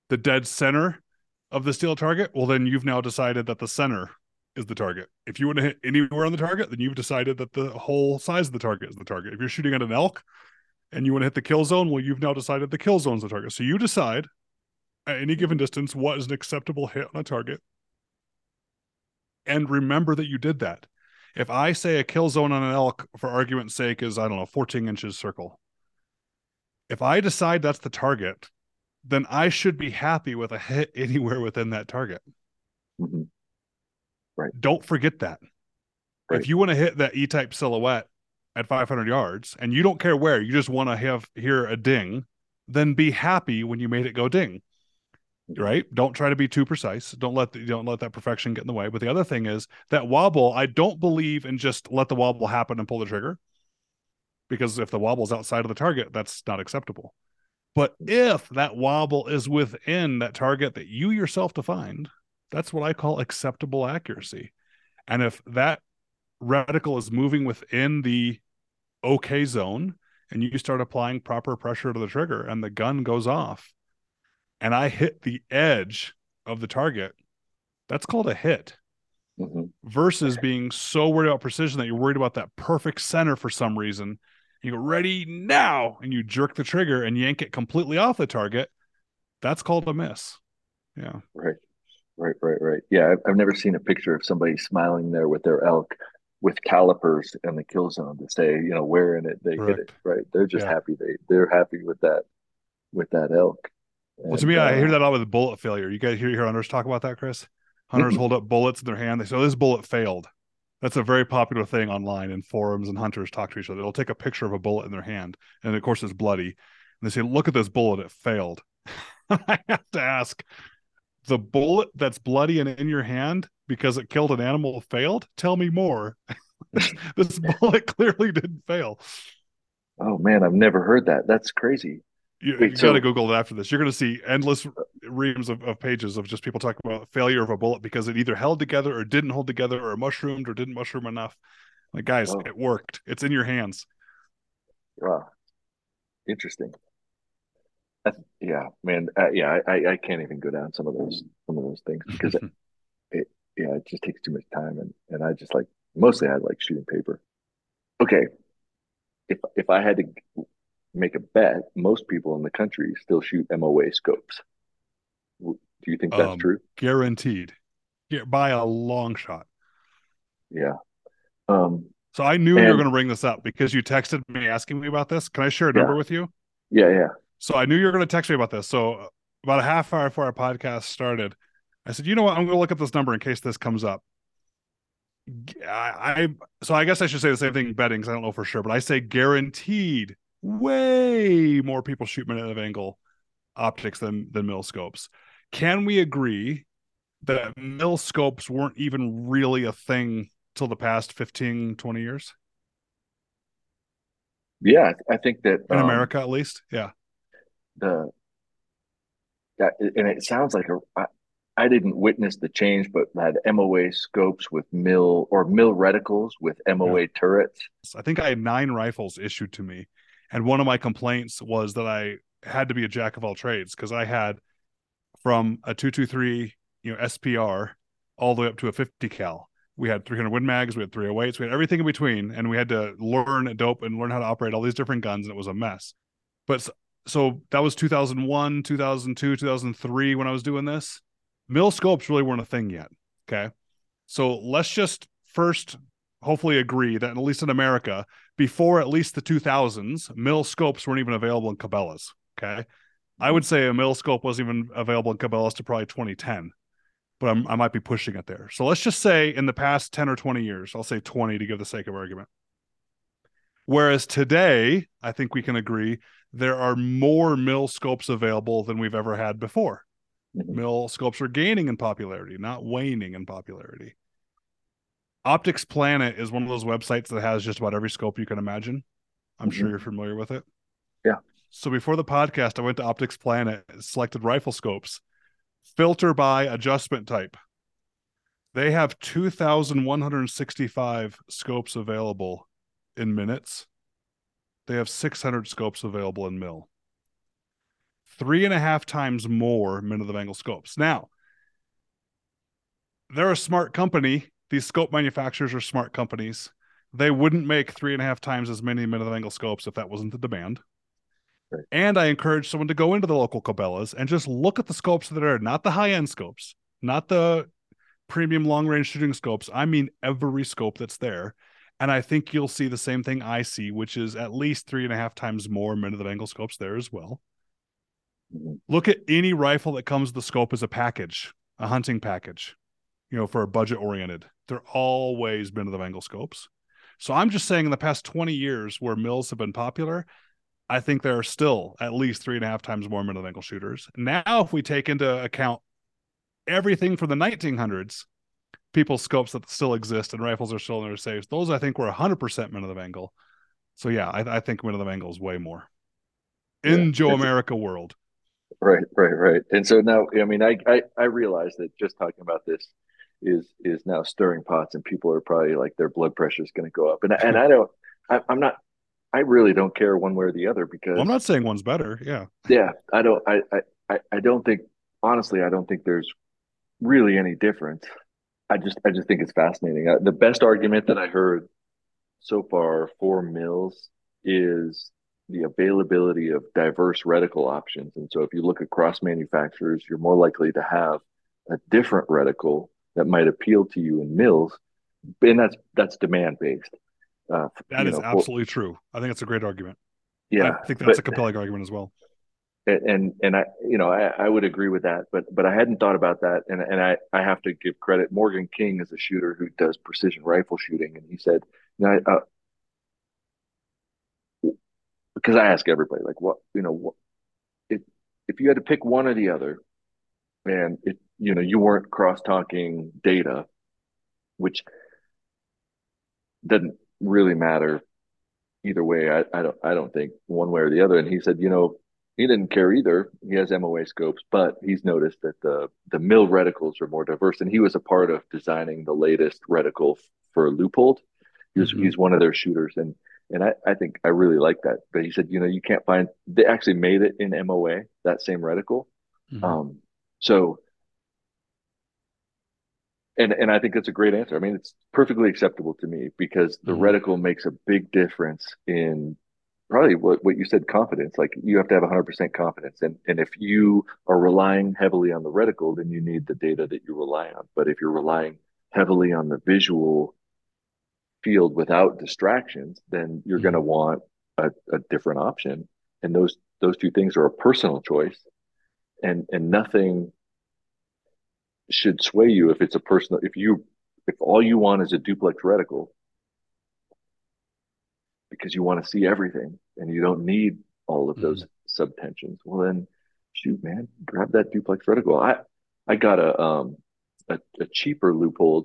[SPEAKER 2] the dead center of the steel target, well, then you've now decided that the center is the target. If you want to hit anywhere on the target, then you've decided that the whole size of the target is the target. If you're shooting at an elk and you want to hit the kill zone, well, you've now decided the kill zone is the target. So you decide at any given distance what is an acceptable hit on a target. And remember that you did that. If I say a kill zone on an elk, for argument's sake, is, I don't know, 14 inches circle. If I decide that's the target, then I should be happy with a hit anywhere within that target.
[SPEAKER 1] Mm-hmm. Right.
[SPEAKER 2] Don't forget that. Right. If you want to hit that E type silhouette at 500 yards and you don't care where, you just want to have hear a ding, then be happy when you made it go ding. Right? Don't try to be too precise. Don't let the, don't let that perfection get in the way. But the other thing is that wobble, I don't believe in just let the wobble happen and pull the trigger. Because if the wobble's outside of the target, that's not acceptable. But if that wobble is within that target that you yourself defined, that's what I call acceptable accuracy. And if that reticle is moving within the okay zone and you start applying proper pressure to the trigger and the gun goes off and I hit the edge of the target, that's called a hit. Mm-hmm. Versus being so worried about precision that you're worried about that perfect center for some reason. You go ready now, and you jerk the trigger and yank it completely off the target. That's called a miss. Yeah.
[SPEAKER 1] Right. Right, right, right. Yeah, I've, I've never seen a picture of somebody smiling there with their elk with calipers in the kill zone to say, you know, where in it they Correct. hit it. Right. They're just yeah. happy they they're happy with that with that elk.
[SPEAKER 2] And, well, to me, uh, I hear that a lot with bullet failure. You guys hear your hunters talk about that, Chris? Hunters hold up bullets in their hand. They say, oh, this bullet failed. That's a very popular thing online in forums and hunters talk to each other. They'll take a picture of a bullet in their hand, and of course it's bloody. And they say, Look at this bullet, it failed. I have to ask, the bullet that's bloody and in your hand because it killed an animal failed? Tell me more. this, bullet clearly didn't fail.
[SPEAKER 1] Oh man, I've never heard that. That's crazy.
[SPEAKER 2] You, Wait, you so... got to Google it after this. You're going to see endless reams of, of, pages of just people talking about failure of a bullet because it either held together or didn't hold together or mushroomed or didn't mushroom enough. Like, guys, oh. it worked. It's in your hands.
[SPEAKER 1] Wow. Interesting yeah, man, uh, yeah, I, I can't even go down some of those some of those things because it, it, yeah, it just takes too much time, and and I just like mostly I like shooting paper. Okay, if if I had to make a bet, most people in the country still shoot MOA scopes. Do you think that's um, true?
[SPEAKER 2] Guaranteed, yeah, by a long shot.
[SPEAKER 1] Yeah. Um,
[SPEAKER 2] so I knew and, you were going to bring this up because you texted me asking me about this. Can I share a number
[SPEAKER 1] yeah.
[SPEAKER 2] with you?
[SPEAKER 1] Yeah, yeah.
[SPEAKER 2] So I knew you were going to text me about this. So about a half hour before our podcast started, I said, you know what? I'm going to look up this number in case this comes up. I, I so I guess I should say the same thing betting because I don't know for sure, but I say guaranteed way more people shoot minute of angle optics than than mil scopes. Can we agree that mill scopes weren't even really a thing till the past 15, 20 years?
[SPEAKER 1] Yeah, I think that
[SPEAKER 2] in um, America at least. Yeah
[SPEAKER 1] the that and it sounds like a I, I didn't witness the change, but had MOA scopes with mill or mill reticles with MOA yeah. turrets.
[SPEAKER 2] I think I had nine rifles issued to me, and one of my complaints was that I had to be a jack of all trades because I had from a two two three you know SPR all the way up to a fifty cal. We had 300 Win Mags, we had 308s, we had everything in between, and we had to learn dope and learn how to operate all these different guns, and it was a mess. But so that was 2001, 2002, 2003 when I was doing this. Mill scopes really weren't a thing yet. Okay. So let's just first hopefully agree that at least in America, before at least the 2000s, mill scopes weren't even available in Cabela's. Okay. I would say a mill scope wasn't even available in Cabela's to probably 2010, but I'm, i might be pushing it there. So let's just say in the past 10 or 20 years, I'll say 20 to give the sake of argument. Whereas today, I think we can agree there are more mill scopes available than we've ever had before. Mm-hmm. Mill scopes are gaining in popularity, not waning in popularity. Optics Planet is one of those websites that has just about every scope you can imagine. I'm mm-hmm. sure you're familiar with it.
[SPEAKER 1] Yeah.
[SPEAKER 2] So before the podcast, I went to Optics Planet, selected rifle scopes, filter by adjustment type. They have 2,165 scopes available in minutes. They have 600 scopes available in mill. Three and a half times more minute of angle scopes. Now, they're a smart company. These scope manufacturers are smart companies. They wouldn't make three and a half times as many minute of angle scopes if that wasn't the demand. Right. And I encourage someone to go into the local Cabela's and just look at the scopes that are not the high end scopes, not the premium long range shooting scopes. I mean, every scope that's there. And I think you'll see the same thing I see, which is at least three and a half times more men of angle scopes there as well. Look at any rifle that comes with the scope as a package, a hunting package, you know, for a budget oriented. They're always minute of angle scopes. So I'm just saying in the past 20 years where mills have been popular, I think there are still at least three and a half times more minute angle shooters. Now, if we take into account everything from the 1900s, people's scopes that still exist and rifles are still in their safes, those I think were 100% minute of the angle. So yeah, I, I think minute of the angle is way more in yeah, Joe America world.
[SPEAKER 1] Right, right, right. And so now, I mean, I, I I realize that just talking about this is is now stirring pots, and people are probably like their blood pressure is going to go up. And and I don't, I, am not, I really don't care one way or the other because well,
[SPEAKER 2] I'm not saying one's better. Yeah,
[SPEAKER 1] yeah. I don't. I I I don't think honestly, I don't think there's really any difference. I just I just think it's fascinating. Uh, the best argument that I heard so far for mills is the availability of diverse reticle options. And so if you look across manufacturers, you're more likely to have a different reticle that might appeal to you in mills, and that's that's demand based.
[SPEAKER 2] Uh, that is know, absolutely for, true. I think it's a great argument.
[SPEAKER 1] Yeah,
[SPEAKER 2] I think that's but, a compelling argument as well.
[SPEAKER 1] And and I you know I, I would agree with that, but but I hadn't thought about that, and and I I have to give credit. Morgan King is a shooter who does precision rifle shooting, and he said, you know, uh, because I ask everybody like what you know what if if you had to pick one or the other, and it you know you weren't cross talking data which doesn't really matter either way I, I don't i don't think one way or the other and he said you know he didn't care either he has moa scopes but he's noticed that the the mill reticles are more diverse and he was a part of designing the latest reticle for Leupold he's, mm-hmm. he's one of their shooters and and I, I think I really like that. But he said, you know, you can't find they actually made it in MOA, that same reticle. Mm-hmm. Um, so and and I think that's a great answer. I mean, it's perfectly acceptable to me because the mm-hmm. reticle makes a big difference in probably what, what you said confidence. Like you have to have 100% confidence, and and if you are relying heavily on the reticle, then you need the data that you rely on. But if you're relying heavily on the visual field without distractions, then you're mm-hmm. going to want a, a different option. And those those two things are a personal choice, and and nothing should sway you if it's a personal if you if all you want is a duplex reticle because you want to see everything and you don't need all of those mm-hmm. subtensions well then shoot man grab that duplex reticle i i got a um a, a cheaper Leupold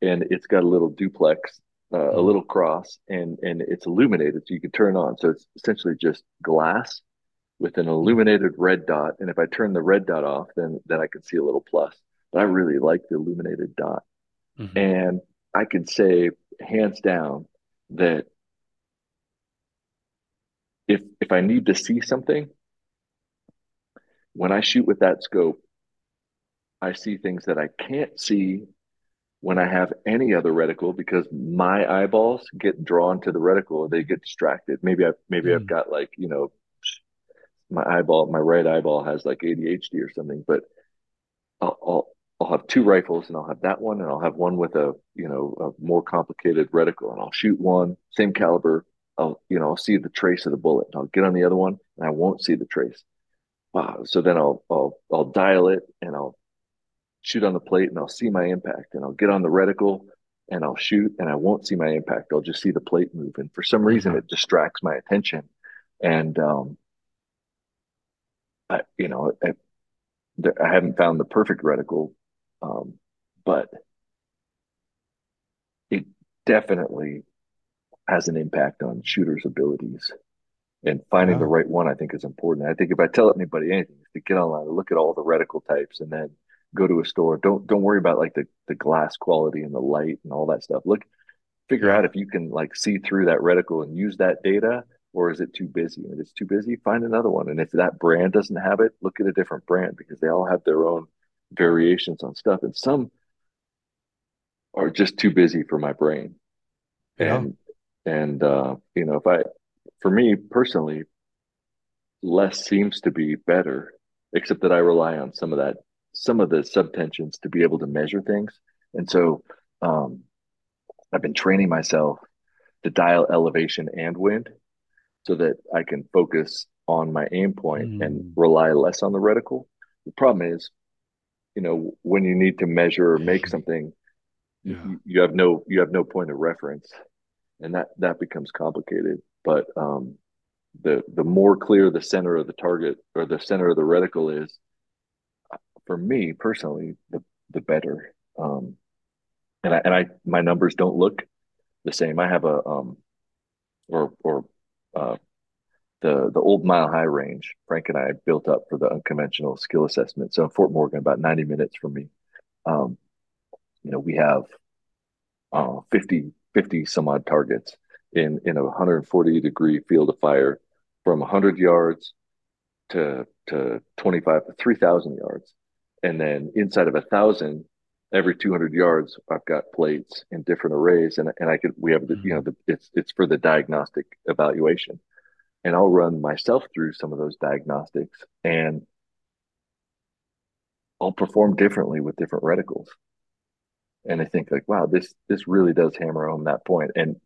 [SPEAKER 1] and it's got a little duplex uh, mm-hmm. a little cross and and it's illuminated so you can turn on so it's essentially just glass with an illuminated red dot and if i turn the red dot off then then i can see a little plus but I really like the illuminated dot. Mm-hmm. And I can say hands down that if if I need to see something, when I shoot with that scope, I see things that I can't see when I have any other reticle because my eyeballs get drawn to the reticle or they get distracted. Maybe I maybe mm. I've got like, you know, my eyeball, my right eyeball has like ADHD or something, but I'll, I'll I'll have two rifles and I'll have that one and I'll have one with a, you know, a more complicated reticle and I'll shoot one, same caliber. I'll, you know, I'll see the trace of the bullet. I'll get on the other one and I won't see the trace. Wow. So then I'll, I'll, I'll dial it and I'll shoot on the plate and I'll see my impact and I'll get on the reticle and I'll shoot and I won't see my impact. I'll just see the plate move. And for some reason it distracts my attention. And, um, I, you know, I, I haven't found the perfect reticle um, but it definitely has an impact on shooters' abilities. And finding the oh. right one, I think, is important. I think if I tell anybody anything, is to get online and look at all the reticle types, and then go to a store. Don't don't worry about like the the glass quality and the light and all that stuff. Look, figure out if you can like see through that reticle and use that data, or is it too busy? And if it's too busy, find another one. And if that brand doesn't have it, look at a different brand because they all have their own variations on stuff, and some are just too busy for my brain. Yeah. And and uh, you know, if I, for me personally, less seems to be better, except that I rely on some of that, some of the subtensions to be able to measure things. And so, um, I've been training myself to dial elevation and wind so that I can focus on my aim point mm. and rely less on the reticle. The problem is, you know, when you need to measure or make something, yeah. you, you have no you have no point of reference and that that becomes complicated. But um, the the more clear the center of the target or the center of the reticle is, for me personally, the the better. Um, and I and I my numbers don't look the same. I have a um, or or uh, the the old mile high range. Frank and I built up for the unconventional skill assessment. So in Fort Morgan, about ninety minutes from me, um, you know, we have uh, 50 50 some odd targets in in a 140 degree field of fire from 100 yards to to 25 to 3000 yards. And then inside of a thousand every 200 yards i've got plates in different arrays and, and i could we have the, you know the, mm-hmm. it's it's for the diagnostic evaluation. And i'll run myself through some of those diagnostics and i'll perform differently with different reticles and I think like, wow, this this really does hammer home that point. And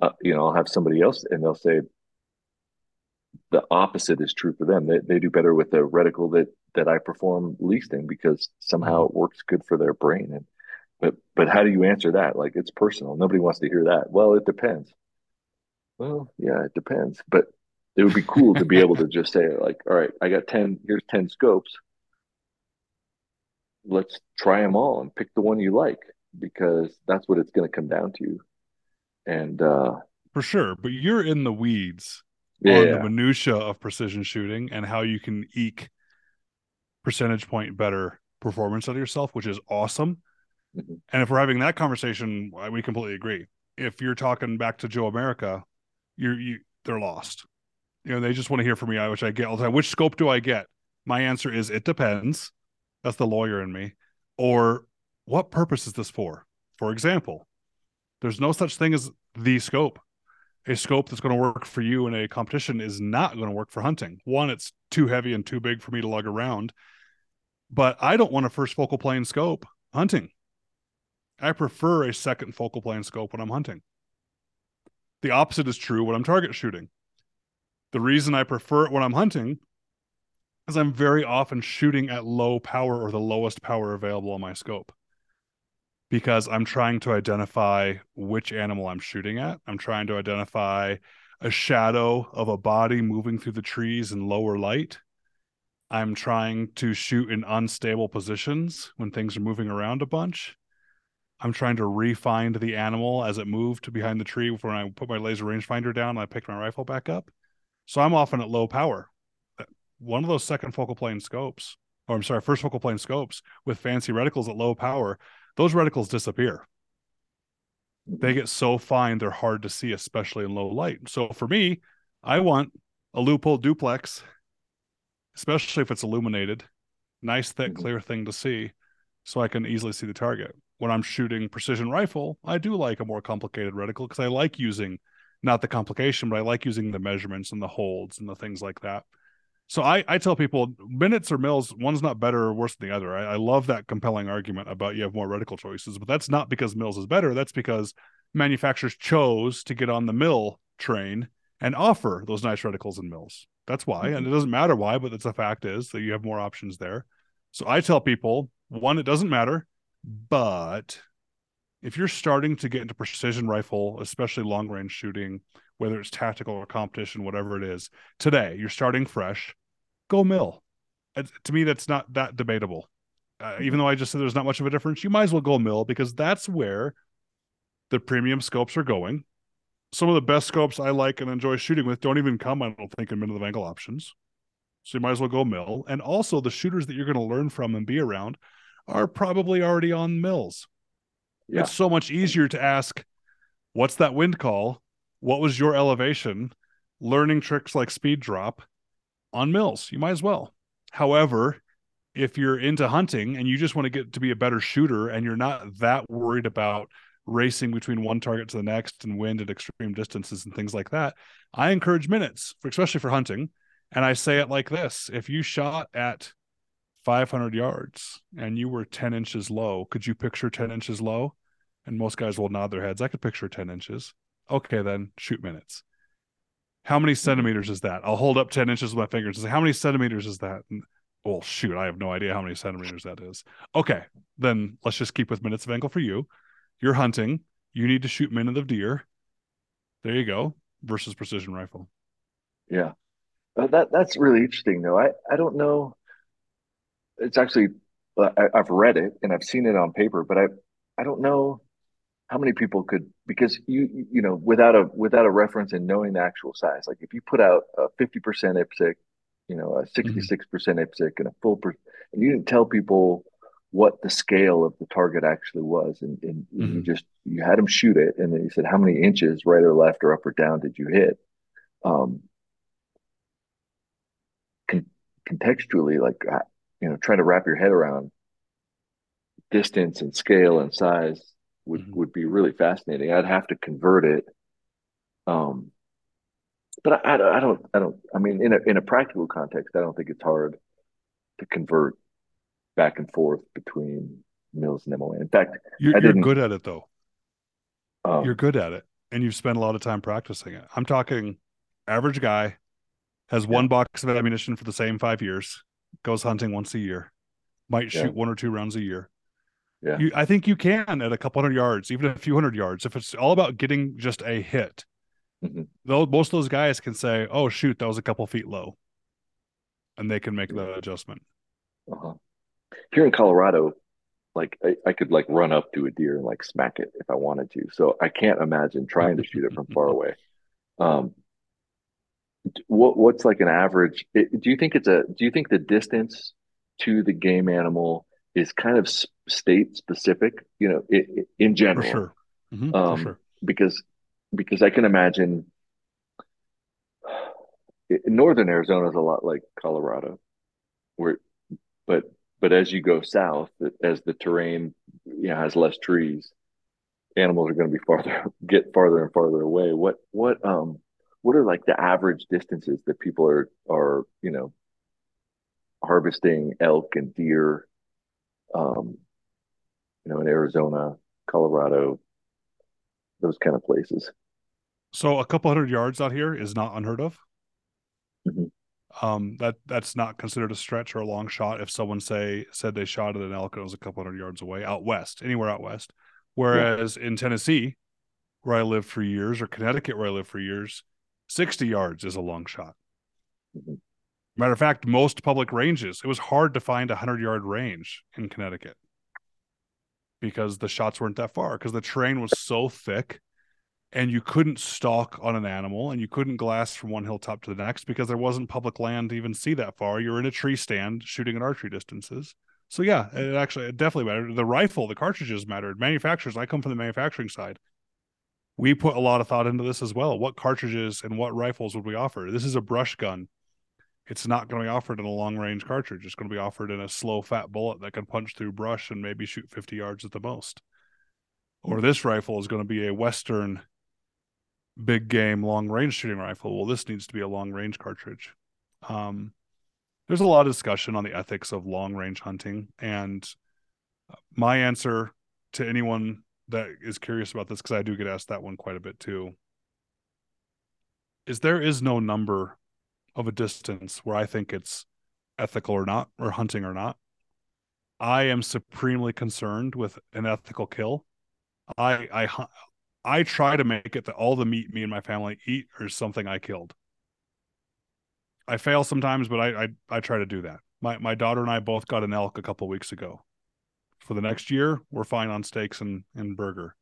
[SPEAKER 1] uh, you know, I'll have somebody else, and they'll say the opposite is true for them. They they do better with the reticle that that I perform least in because somehow it works good for their brain. And but but how do you answer that? Like it's personal. Nobody wants to hear that. Well, it depends. Well, yeah, it depends. But it would be cool to be able to just say like, all right, I got ten. Here's ten scopes let's try them all and pick the one you like because that's what it's going to come down to. And uh,
[SPEAKER 2] for sure, but you're in the weeds yeah. on the minutia of precision shooting and how you can eke percentage point better performance out of yourself, which is awesome. Mm-hmm. And if we're having that conversation, we completely agree. If you're talking back to Joe America, you're you they're lost. You know, they just want to hear from me, which I get all the time. Which scope do I get? My answer is it depends. That's the lawyer in me. Or what purpose is this for? For example, there's no such thing as the scope. A scope that's going to work for you in a competition is not going to work for hunting. One, it's too heavy and too big for me to lug around. But I don't want a first focal plane scope hunting. I prefer a second focal plane scope when I'm hunting. The opposite is true when I'm target shooting. The reason I prefer it when I'm hunting because I'm very often shooting at low power or the lowest power available on my scope because I'm trying to identify which animal I'm shooting at. I'm trying to identify a shadow of a body moving through the trees in lower light. I'm trying to shoot in unstable positions when things are moving around a bunch. I'm trying to refine the animal as it moved behind the tree when I put my laser rangefinder down and I picked my rifle back up. So I'm often at low power one of those second focal plane scopes, or I'm sorry, first focal plane scopes with fancy reticles at low power, those reticles disappear. They get so fine they're hard to see, especially in low light. So for me, I want a Leupold duplex, especially if it's illuminated, nice, thick, mm-hmm. clear thing to see, so I can easily see the target. When I'm shooting precision rifle, I do like a more complicated reticle because I like using not the complication, but I like using the measurements and the holds and the things like that. So I, I tell people minutes or mills, one's not better or worse than the other. I, I love that compelling argument about you have more reticle choices, but that's not because mills is better. That's because manufacturers chose to get on the mill train and offer those nice reticles and mills. That's why. Mm-hmm. And it doesn't matter why, but it's a fact is that you have more options there. So I tell people one, it doesn't matter, but if you're starting to get into precision rifle, especially long range shooting, whether it's tactical or competition, whatever it is, today you're starting fresh go mill. to me, that's not that debatable. Uh, even though I just said there's not much of a difference, you might as well go mill because that's where the premium scopes are going. some of the best scopes I like and enjoy shooting with don't even come, I don't think, in minute of the angle options. So you might as well go mill. And also the shooters that you're going to learn from and be around are probably already on mills. Yeah. It's so much easier to ask, what's that wind call? What was your elevation? Learning tricks like speed drop on mills. You might as well. However, if you're into hunting and you just want to get to be a better shooter and you're not that worried about racing between one target to the next and wind at extreme distances and things like that, I encourage minutes, especially for hunting. And I say it like this if you shot at 500 yards and you were 10 inches low, could you picture 10 inches low? And most guys will nod their heads. I could picture 10 inches. Okay, then shoot minutes. How many centimeters is that? I'll hold up 10 inches with my fingers and say, How many centimeters is that? And, well, shoot, I have no idea how many centimeters that is. Okay, then let's just keep with minutes of angle for you. You're hunting. You need to shoot minute of deer. There you go. Versus precision rifle.
[SPEAKER 1] Yeah. Uh, that that's really interesting though. I I don't know. It's actually uh, I, I've read it and I've seen it on paper, but I I don't know how many people could because you you know without a without a reference and knowing the actual size. Like if you put out a fifty percent IPSC, you know a sixty six percent IPSC and a full per, and you didn't tell people what the scale of the target actually was and, and mm-hmm. you just you had them shoot it and then you said how many inches right or left or up or down did you hit um con- contextually like uh, you know trying to wrap your head around distance and scale and size would mm-hmm. would be really fascinating i'd have to convert it um but I, I, I don't i don't i mean in a in a practical context i don't think it's hard to convert back and forth between Mills and MOA. In fact,
[SPEAKER 2] you're, you're good at it though. Um, you're good at it, and you've spent a lot of time practicing it. I'm talking average guy has yeah. one box of ammunition for the same five years, goes hunting once a year, might shoot yeah. one or two rounds a year. Yeah. You, I think you can at a couple hundred yards, even a few hundred yards. If it's all about getting just a hit, mm-hmm. though most of those guys can say, "Oh shoot, that was a couple feet low," and they can make the adjustment.
[SPEAKER 1] Uh-huh here in Colorado, like I, I, could like run up to a deer and like smack it if I wanted to. So I can't imagine trying to shoot it from far away. Um, what what's like an average? It, do you think it's a? Do you think the distance to the game animal is kind of state specific? You know, it, it, in general.
[SPEAKER 2] For sure.
[SPEAKER 1] Mm-hmm, um, for sure. Because because I can imagine northern Arizona is a lot like Colorado, where but but as you go south, as the terrain you know, has less trees, animals are going to be farther, get farther and farther away. What what um what are like the average distances that people are are you know harvesting elk and deer, um, you know, in Arizona, Colorado, those kind of places.
[SPEAKER 2] So a couple hundred yards out here is not unheard of. Mm-hmm um, that that's not considered a stretch or a long shot if someone say said they shot at an elk and it was a couple hundred yards away out west, anywhere out west. Whereas yeah. in Tennessee, where I lived for years, or Connecticut, where I lived for years, 60 yards is a long shot. Mm-hmm. Matter of fact, most public ranges, it was hard to find a 100 yard range in Connecticut because the shots weren't that far because the terrain was so thick and you couldn't stalk on an animal and you couldn't glass from one hilltop to the next because there wasn't public land to even see that far. You're in a tree stand shooting at archery distances. So yeah, it actually it definitely mattered. The rifle, the cartridges mattered. Manufacturers, I come from the manufacturing side. We put a lot of thought into this as well. What cartridges and what rifles would we offer? This is a brush gun. It's not going to be offered in a long range cartridge. It's going to be offered in a slow fat bullet that can punch through brush and maybe shoot 50 yards at the most. Or this rifle is going to be a Western big game long range shooting rifle. Well, this needs to be a long range cartridge. Um, there's a lot of discussion on the ethics of long range hunting, and my answer to anyone that is curious about this, because I do get asked that one quite a bit too, is there is no number of a distance where I think it's ethical or not, or hunting or not. I am supremely concerned with an ethical kill. I I I try to make it that all the meat me and my family eat is something I killed. I fail sometimes, but I, I, I try to do that. My my daughter and I both got an elk a couple weeks ago. For the next year, we're fine on steaks and and burger.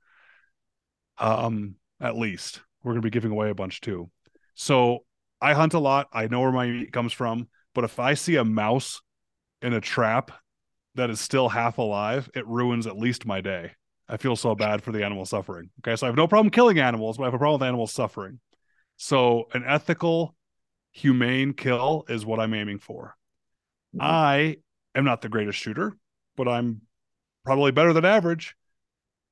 [SPEAKER 2] Um, at least we're to be giving away a bunch too. So I hunt a lot. I know where my meat comes from. But if I see a mouse in a trap that is still half alive, it ruins at least my day. I feel so bad for the animal suffering. Okay. So I have no problem killing animals, but I have a problem with animals suffering. So an ethical, humane kill is what I'm aiming for. Mm-hmm. I am not the greatest shooter, but I'm probably better than average.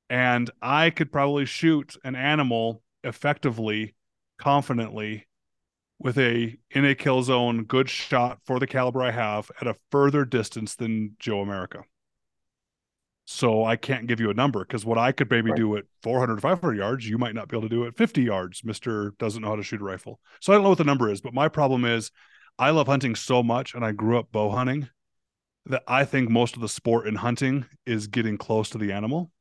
[SPEAKER 2] And I could probably shoot an animal effectively, confidently, with a in a kill zone good shot for the caliber I have at a further distance than Joe America. So I can't give you a number because what I could maybe right. do at 400 500 yards, you might not be able to do at 50 yards. Mister doesn't know how to shoot a rifle, so I don't know what the number is. But my problem is, I love hunting so much, and I grew up bow hunting, that I think most of the sport in hunting is getting close to the animal.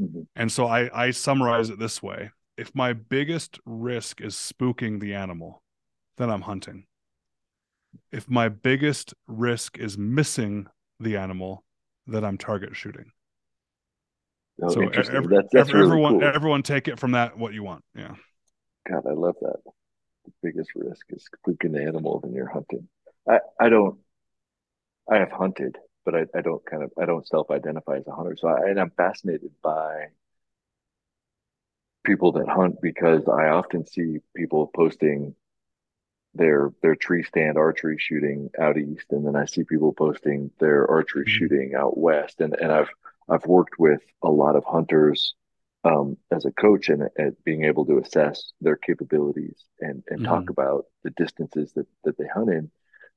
[SPEAKER 2] Mm-hmm. And so I I summarize it this way: if my biggest risk is spooking the animal, then I'm hunting. If my biggest risk is missing the animal, then I'm target shooting. Oh, so every, that's, that's everyone, really cool. everyone take it from that what you want. Yeah.
[SPEAKER 1] God, I love that. The biggest risk is spooking the animal than you're hunting. I, I don't, I have hunted, but I, I don't kind of, I don't self-identify as a hunter. So I, and I'm fascinated by people that hunt because I often see people posting their their tree stand archery shooting out east and then I see people posting their archery mm-hmm. shooting out west and and I've I've worked with a lot of hunters um, as a coach and at being able to assess their capabilities and, and mm-hmm. talk about the distances that, that they hunt in.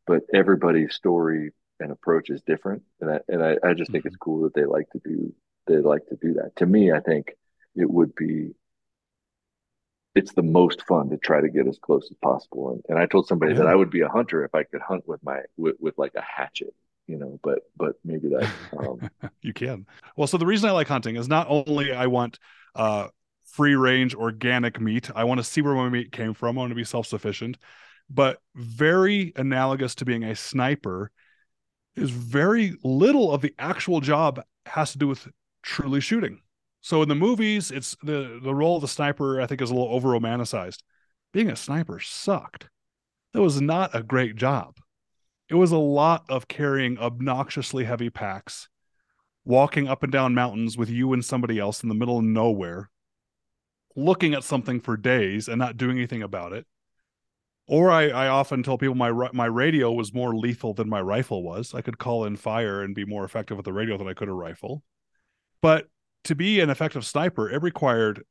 [SPEAKER 1] But everybody's story and approach is different. And I, and I, I just mm-hmm. think it's mm-hmm. cool that they like to do, they like to do that. To me, I think it would be, it's the most fun to try to get as close as possible. And, and I told somebody yeah. that I would be a hunter if I could hunt with my, with, with like a hatchet you know but but maybe that um...
[SPEAKER 2] you can well so the reason i like hunting is not only i want uh free range organic meat i want to see where my meat came from i want to be self-sufficient but very analogous to being a sniper is very little of the actual job has to do with truly shooting so in the movies it's the the role of the sniper i think is a little over romanticized being a sniper sucked that was not a great job it was a lot of carrying obnoxiously heavy packs, walking up and down mountains with you and somebody else in the middle of nowhere, looking at something for days and not doing anything about it. Or I, I often tell people my my radio was more lethal than my rifle was. I could call in fire and be more effective with the radio than I could a rifle. But to be an effective sniper, it required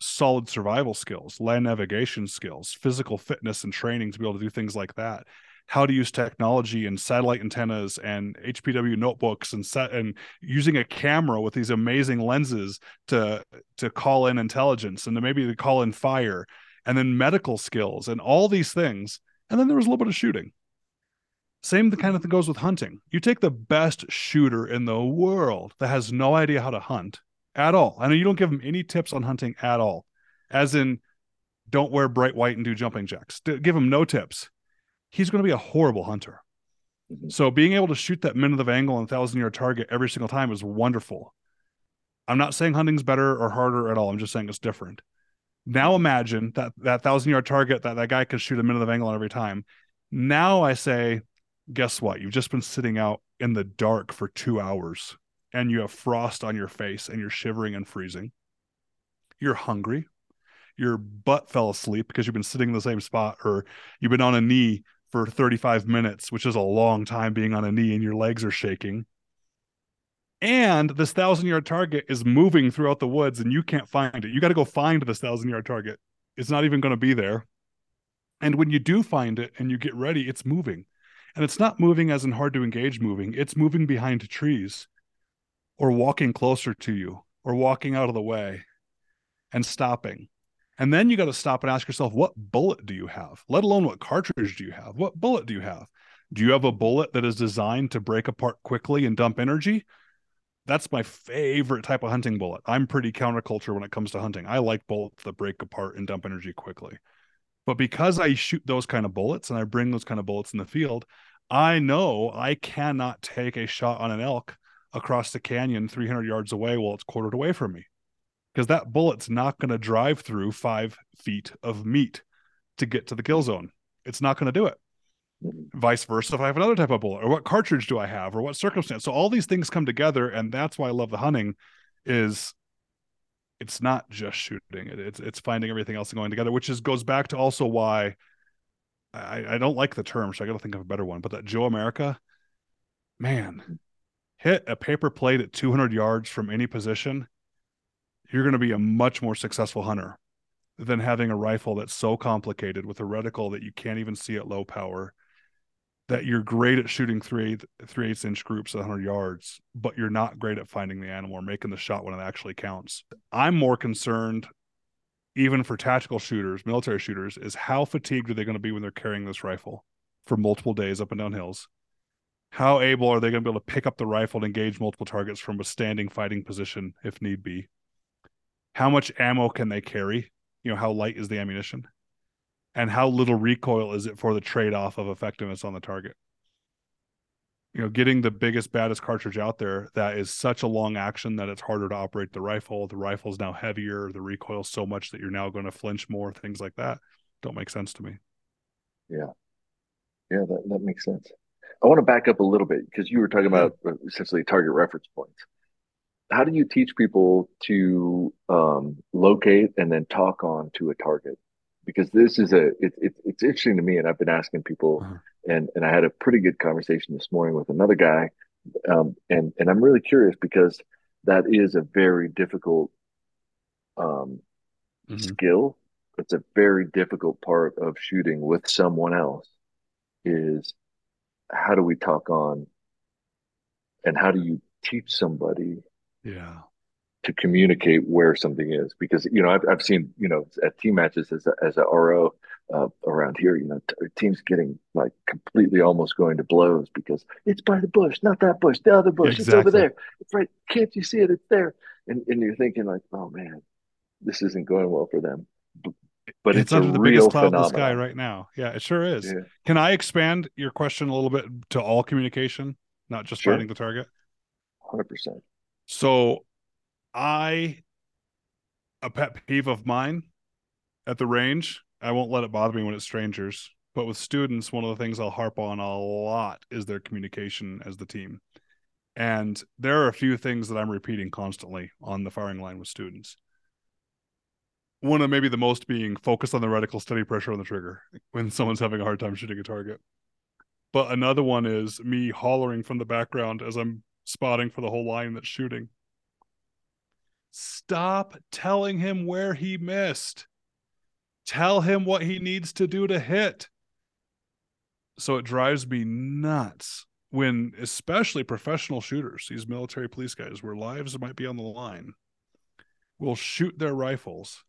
[SPEAKER 2] solid survival skills, land navigation skills, physical fitness and training to be able to do things like that. How to use technology and satellite antennas and HPW notebooks and set and using a camera with these amazing lenses to to call in intelligence and maybe to call in fire and then medical skills and all these things. And then there was a little bit of shooting. Same kind of thing goes with hunting. You take the best shooter in the world that has no idea how to hunt at all i know you don't give them any tips on hunting at all as in don't wear bright white and do jumping jacks give him no tips he's going to be a horrible hunter. Mm-hmm. So being able to shoot that minute of angle and thousand yard target every single time is wonderful. I'm not saying hunting's better or harder at all. I'm just saying it's different. Now imagine that that thousand yard target that that guy could shoot a minute of angle on every time. Now I say, guess what? You've just been sitting out in the dark for two hours and you have frost on your face and you're shivering and freezing. You're hungry. Your butt fell asleep because you've been sitting in the same spot or you've been on a knee for 35 minutes, which is a long time being on a knee and your legs are shaking. And this thousand yard target is moving throughout the woods and you can't find it. You got to go find this thousand yard target. It's not even going to be there. And when you do find it and you get ready, it's moving. And it's not moving as in hard to engage moving, it's moving behind trees or walking closer to you or walking out of the way and stopping and then you got to stop and ask yourself, what bullet do you have? Let alone what cartridge do you have? What bullet do you have? Do you have a bullet that is designed to break apart quickly and dump energy? That's my favorite type of hunting bullet. I'm pretty counterculture when it comes to hunting. I like bullets that break apart and dump energy quickly. But because I shoot those kind of bullets and I bring those kind of bullets in the field, I know I cannot take a shot on an elk across the canyon 300 yards away while it's quartered away from me. because that bullet's not going to drive through five feet of meat to get to the kill zone. It's not going to do it. Vice versa, if I have another type of bullet, or what cartridge do I have, or what circumstance. So all these things come together, and that's why I love the hunting. Is it's not just shooting; it, it's it's finding everything else and going together, which is goes back to also why I, I don't like the term, so I got to think of a better one. But that Joe America, man, hit a paper plate at 200 yards from any position, you're going to be a much more successful hunter than having a rifle that's so complicated with a reticle that you can't even see at low power that you're great at shooting three three eighths inch groups at 100 yards, but you're not great at finding the animal or making the shot when it actually counts. I'm more concerned, even for tactical shooters, military shooters, is how fatigued are they going to be when they're carrying this rifle for multiple days up and down hills? How able are they going to be able to pick up the rifle and engage multiple targets from a standing fighting position if need be? How much ammo can they carry? You know, how light is the ammunition? and how little recoil is it for the trade-off of effectiveness on the target you know getting the biggest baddest cartridge out there that is such a long action that it's harder to operate the rifle the rifle's now heavier the recoil so much that you're now going to flinch more things like that don't make sense to me
[SPEAKER 1] yeah yeah that, that makes sense i want to back up a little bit because you were talking about uh, essentially target reference points how do you teach people to um, locate and then talk on to a target because this is a it, it, it's interesting to me and i've been asking people uh-huh. and and i had a pretty good conversation this morning with another guy um, and and i'm really curious because that is a very difficult um, mm-hmm. skill it's a very difficult part of shooting with someone else is how do we talk on? And how do you teach somebody
[SPEAKER 2] yeah.
[SPEAKER 1] to communicate where something is? Because you know I've, I've seen you know at team matches as a, as a RO uh, around here you know t- teams getting like completely almost going to blows because it's by the bush not that bush the other bush exactly. it's over there. It's right can't you see it? It's there. And and you're thinking like oh man this isn't going well for them but it's, it's under the biggest cloud phenomenon. in the sky
[SPEAKER 2] right now yeah it sure is yeah. can I expand your question a little bit to all communication not just sure. finding the target
[SPEAKER 1] 100%
[SPEAKER 2] so I a pet peeve of mine at the range. I won't let it bother me when it's strangers, but with students, one of the things I'll harp on a lot is their communication as the team. And there are a few things that I'm repeating constantly on the firing line with students. One of maybe the most being focus on the reticle, steady pressure on the trigger when someone's having a hard time shooting a target. But another one is me hollering from the background as I'm spotting for the whole line that's shooting Stop telling him where he missed. Tell him what he needs to do to hit. So it drives me nuts when, especially professional shooters, these military police guys, where lives might be on the line, will shoot their rifles,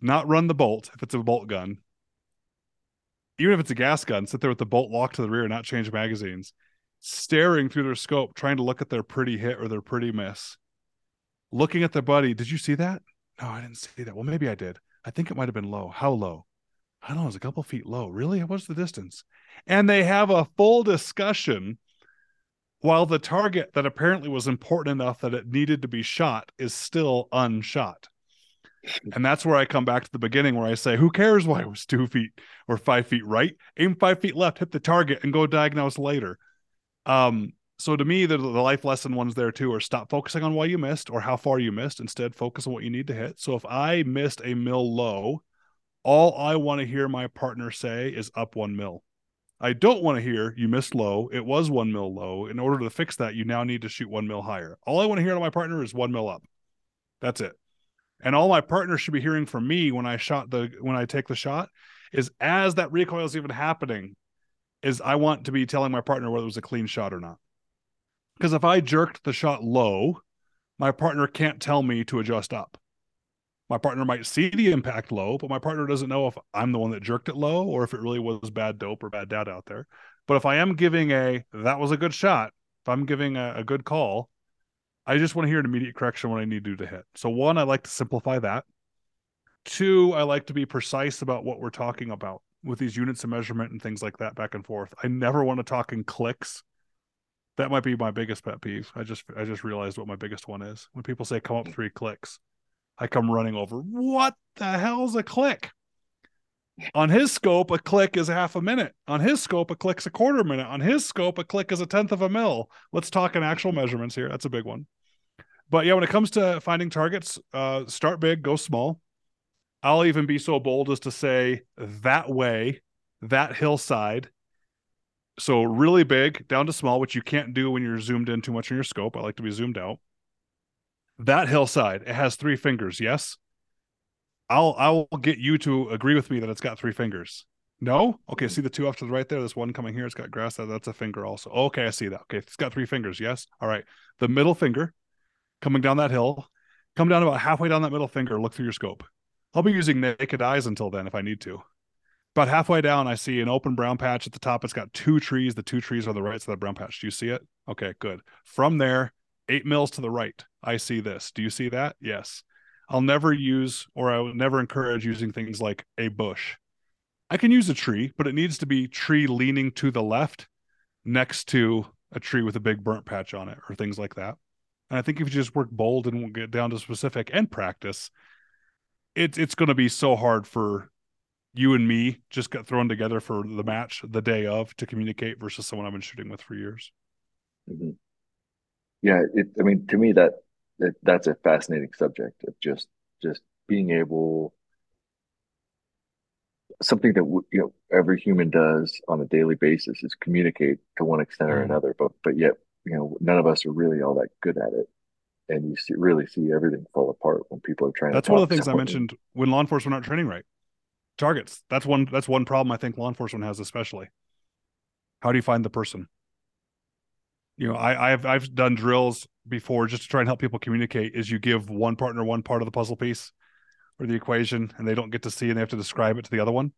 [SPEAKER 2] not run the bolt if it's a bolt gun, even if it's a gas gun, sit there with the bolt locked to the rear, not change magazines, staring through their scope, trying to look at their pretty hit or their pretty miss looking at their buddy. Did you see that? No, I didn't see that. Well, maybe I did. I think it might have been low. How low? I don't know. It was a couple feet low. Really? What's the distance? And they have a full discussion while the target that apparently was important enough that it needed to be shot is still unshot. And that's where I come back to the beginning where I say, who cares why it was two feet or five feet right? Aim five feet left, hit the target, and go diagnose later. Um, so to me, the, the life lesson ones there too are stop focusing on why you missed or how far you missed. Instead, focus on what you need to hit. So if I missed a mil low, all I want to hear my partner say is up one mil. I don't want to hear you missed low. It was one mil low. In order to fix that, you now need to shoot one mil higher. All I want to hear to my partner is one mil up. That's it. And all my partner should be hearing from me when I shot the when I take the shot is as that recoil is even happening, is I want to be telling my partner whether it was a clean shot or not. Because if I jerked the shot low, my partner can't tell me to adjust up. My partner might see the impact low, but my partner doesn't know if I'm the one that jerked it low or if it really was bad dope or bad data out there. But if I am giving a that was a good shot, if I'm giving a, a good call, I just want to hear an immediate correction when I need to to hit. So one, I like to simplify that. Two, I like to be precise about what we're talking about with these units of measurement and things like that back and forth. I never want to talk in clicks That might be my biggest pet peeve. I just I just realized what my biggest one is. When people say come up mm. three clicks, I come running over. What the hell's a click? On his scope, a click is half a minute. On his scope, a click's a quarter minute. On his scope, a click is a tenth of a mil. Let's talk in actual measurements here. That's a big one. But yeah, when it comes to finding targets, uh, start big, go small. I'll even be so bold as to say that way, that hillside. So really big down to small, which you can't do when you're zoomed in too much in your scope. I like to be zoomed out. That hillside, it has three fingers. Yes. I'll I'll get you to agree with me that it's got three fingers. No? Okay, see the two off to the right there? This one coming here, it's got grass. That's a finger also. Okay, I see that. Okay, it's got three fingers. Yes. All right. The middle finger coming down that hill, come down about halfway down that middle finger, look through your scope. I'll be using naked eyes until then if I need to. About halfway down, I see an open brown patch at the top. It's got two trees. The two trees are the right side of the brown patch. Do you see it? Okay, good. From there, eight mils to the right, I see this. Do you see that? Yes. I'll never use or I will never encourage using things like a bush. I can use a tree, but it needs to be tree leaning to the left next to a tree with a big burnt patch on it or things like that. And I think if you just work bold and get down to specific and practice, it's it's going to be so hard for you and me just got thrown together for the match the day of to communicate versus someone I've been shooting with for years.
[SPEAKER 1] Mm-hmm. Yeah, it, I mean, to me that, that that's a fascinating subject of just just being able something that you know every human does on a daily basis is communicate to one extent or mm-hmm. another, but but yet you know none of us are really all that good at it. And you see, really see everything fall apart when people are trying
[SPEAKER 2] that's one of the things i mentioned when law enforcement aren't training right. Targets. That's one that's one problem i think law enforcement has especially. How do you find the person? You know i i've i've done drills before just to try and help people communicate is you give one partner one part of the puzzle piece or the equation and they don't get to see and they have to describe it to the other one.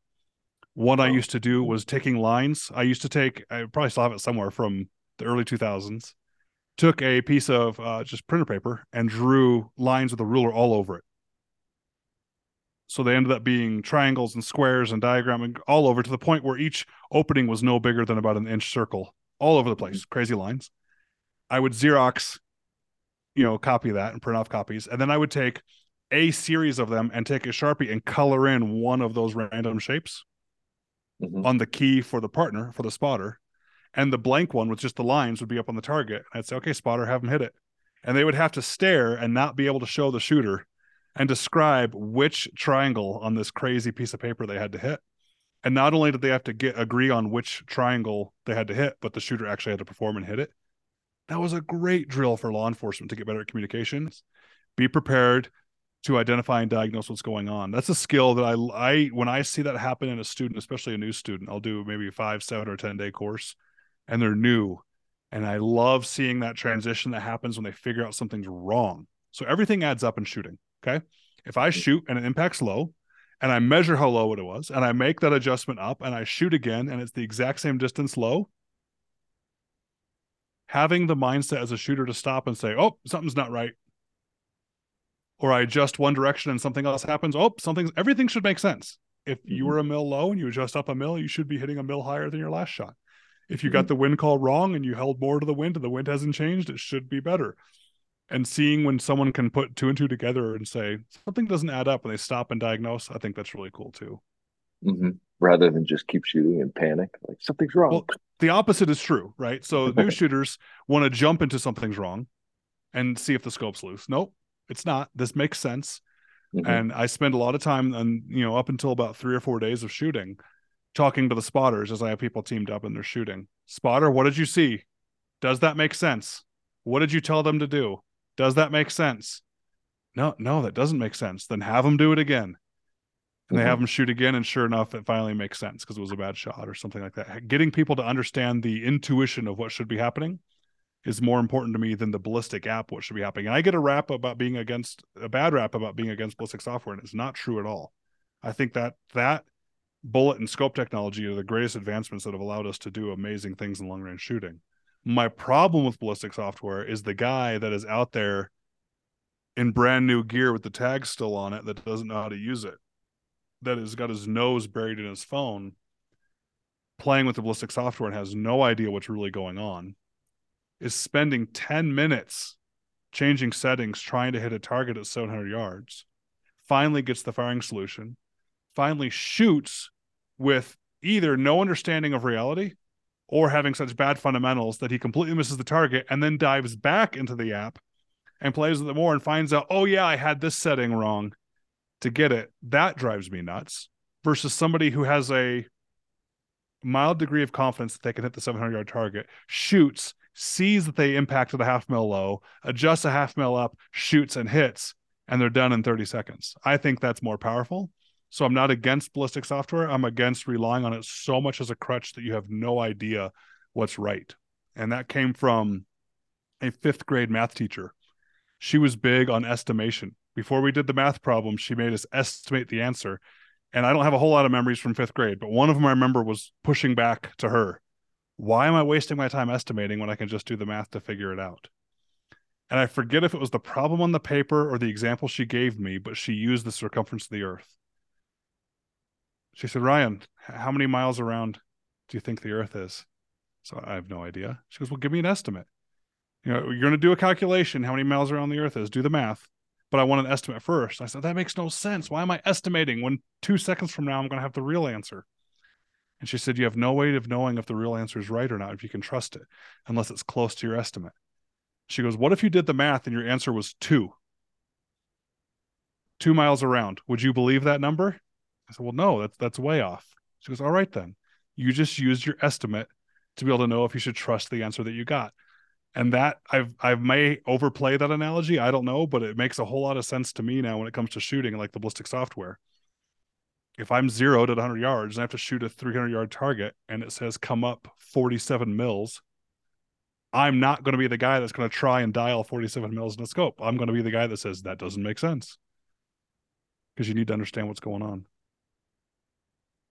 [SPEAKER 2] One oh. i used to do was taking lines. I used to take i probably still have it somewhere from the early 2000s, took a piece of uh, just printer paper and drew lines with a ruler all over it. So they ended up being triangles and squares and diagramming all over to the point where each opening was no bigger than about an inch circle, all over the place. Crazy lines. I would Xerox, you know, copy that and print off copies. And then I would take a series of them and take a Sharpie and color in one of those random shapes mm-hmm. on the key for the partner, for the spotter and the blank one with just the lines would be up on the target. I'd say, okay, spotter, have them hit it. And they would have to stare and not be able to show the shooter and describe which triangle on this crazy piece of paper they had to hit. And not only did they have to get agree on which triangle they had to hit, but the shooter actually had to perform and hit it. That was a great drill for law enforcement to get better at communications. Be prepared to identify and diagnose what's going on. That's a skill that I I when I see that happen in a student, especially a new student, I'll do maybe a five, seven, or ten day course and they're new. And I love seeing that transition that happens when they figure out something's wrong. So everything adds up in shooting. Okay. If I shoot and it impacts low and I measure how low it was and I make that adjustment up and I shoot again and it's the exact same distance low, having the mindset as a shooter to stop and say, oh, something's not right. Or I adjust one direction and something else happens. Oh, something's everything should make sense. If you mm-hmm. were a mil low and you adjust up a mil, you should be hitting a mil higher than your last shot. If you got the wind call wrong and you held more to the wind and the wind hasn't changed, it should be better. And seeing when someone can put two and two together and say something doesn't add up and they stop and diagnose, I think that's really cool too.
[SPEAKER 1] Mm-hmm. Rather than just keep shooting and panic, like something's wrong. Well,
[SPEAKER 2] the opposite is true, right? So new shooters want to jump into something's wrong and see if the scope's loose. Nope, it's not. This makes sense. Mm-hmm. And I spend a lot of time and you know, up until about three or four days of shooting, talking to the spotters as I have people teamed up and they're shooting. Spotter, what did you see? Does that make sense? What did you tell them to do? Does that make sense? No, no, that doesn't make sense. Then have them do it again. And mm-hmm. they have them shoot again. And sure enough, it finally makes sense because it was a bad shot or something like that. Getting people to understand the intuition of what should be happening is more important to me than the ballistic app, what should be happening. And I get a rap about being against a bad rap about being against ballistic software, and it's not true at all. I think that that bullet and scope technology are the greatest advancements that have allowed us to do amazing things in long range shooting. My problem with ballistic software is the guy that is out there in brand new gear with the tag still on it that doesn't know how to use it, that has got his nose buried in his phone, playing with the ballistic software and has no idea what's really going on. is spending 10 minutes changing settings, trying to hit a target at 700 yards, finally gets the firing solution, finally shoots with either no understanding of reality or having such bad fundamentals that he completely misses the target and then dives back into the app and plays with it more and finds out, oh, yeah, I had this setting wrong to get it. That drives me nuts versus somebody who has a mild degree of confidence that they can hit the 700 yard target, shoots, sees that they impacted a half mil low, adjusts a half mil up, shoots and hits, and they're done in 30 seconds. I think that's more powerful. So I'm not against ballistic software. I'm against relying on it so much as a crutch that you have no idea what's right. And that came from a fifth grade math teacher. She was big on estimation. Before we did the math problem, she made us estimate the answer. And I don't have a whole lot of memories from fifth grade, but one of them I remember was pushing back to her. Why am I wasting my time estimating when I can just do the math to figure it out? And I forget if it was the problem on the paper or the example she gave me, but she used the circumference of the earth. She said, Ryan, how many miles around do you think the Earth is? So I have no idea. She goes, Well, give me an estimate. You know, you're going to do a calculation how many miles around the Earth is. Do the math. But I want an estimate first. I said, That makes no sense. Why am I estimating when two seconds from now I'm going to have the real answer? And she said, You have no way of knowing if the real answer is right or not, if you can trust it, unless it's close to your estimate. She goes, What if you did the math and your answer was two? Two miles around. Would you believe that number? I said, well, no, that's that's way off. She goes, all right then. You just used your estimate to be able to know if you should trust the answer that you got. And that I've I may overplay that analogy. I don't know, but it makes a whole lot of sense to me now when it comes to shooting, like the ballistic software. If I'm zeroed at 100 yards and I have to shoot a 300 yard target and it says come up 47 mils, I'm not going to be the guy that's going to try and dial 47 mils in a scope. I'm going to be the guy that says that doesn't make sense because you need to understand what's going on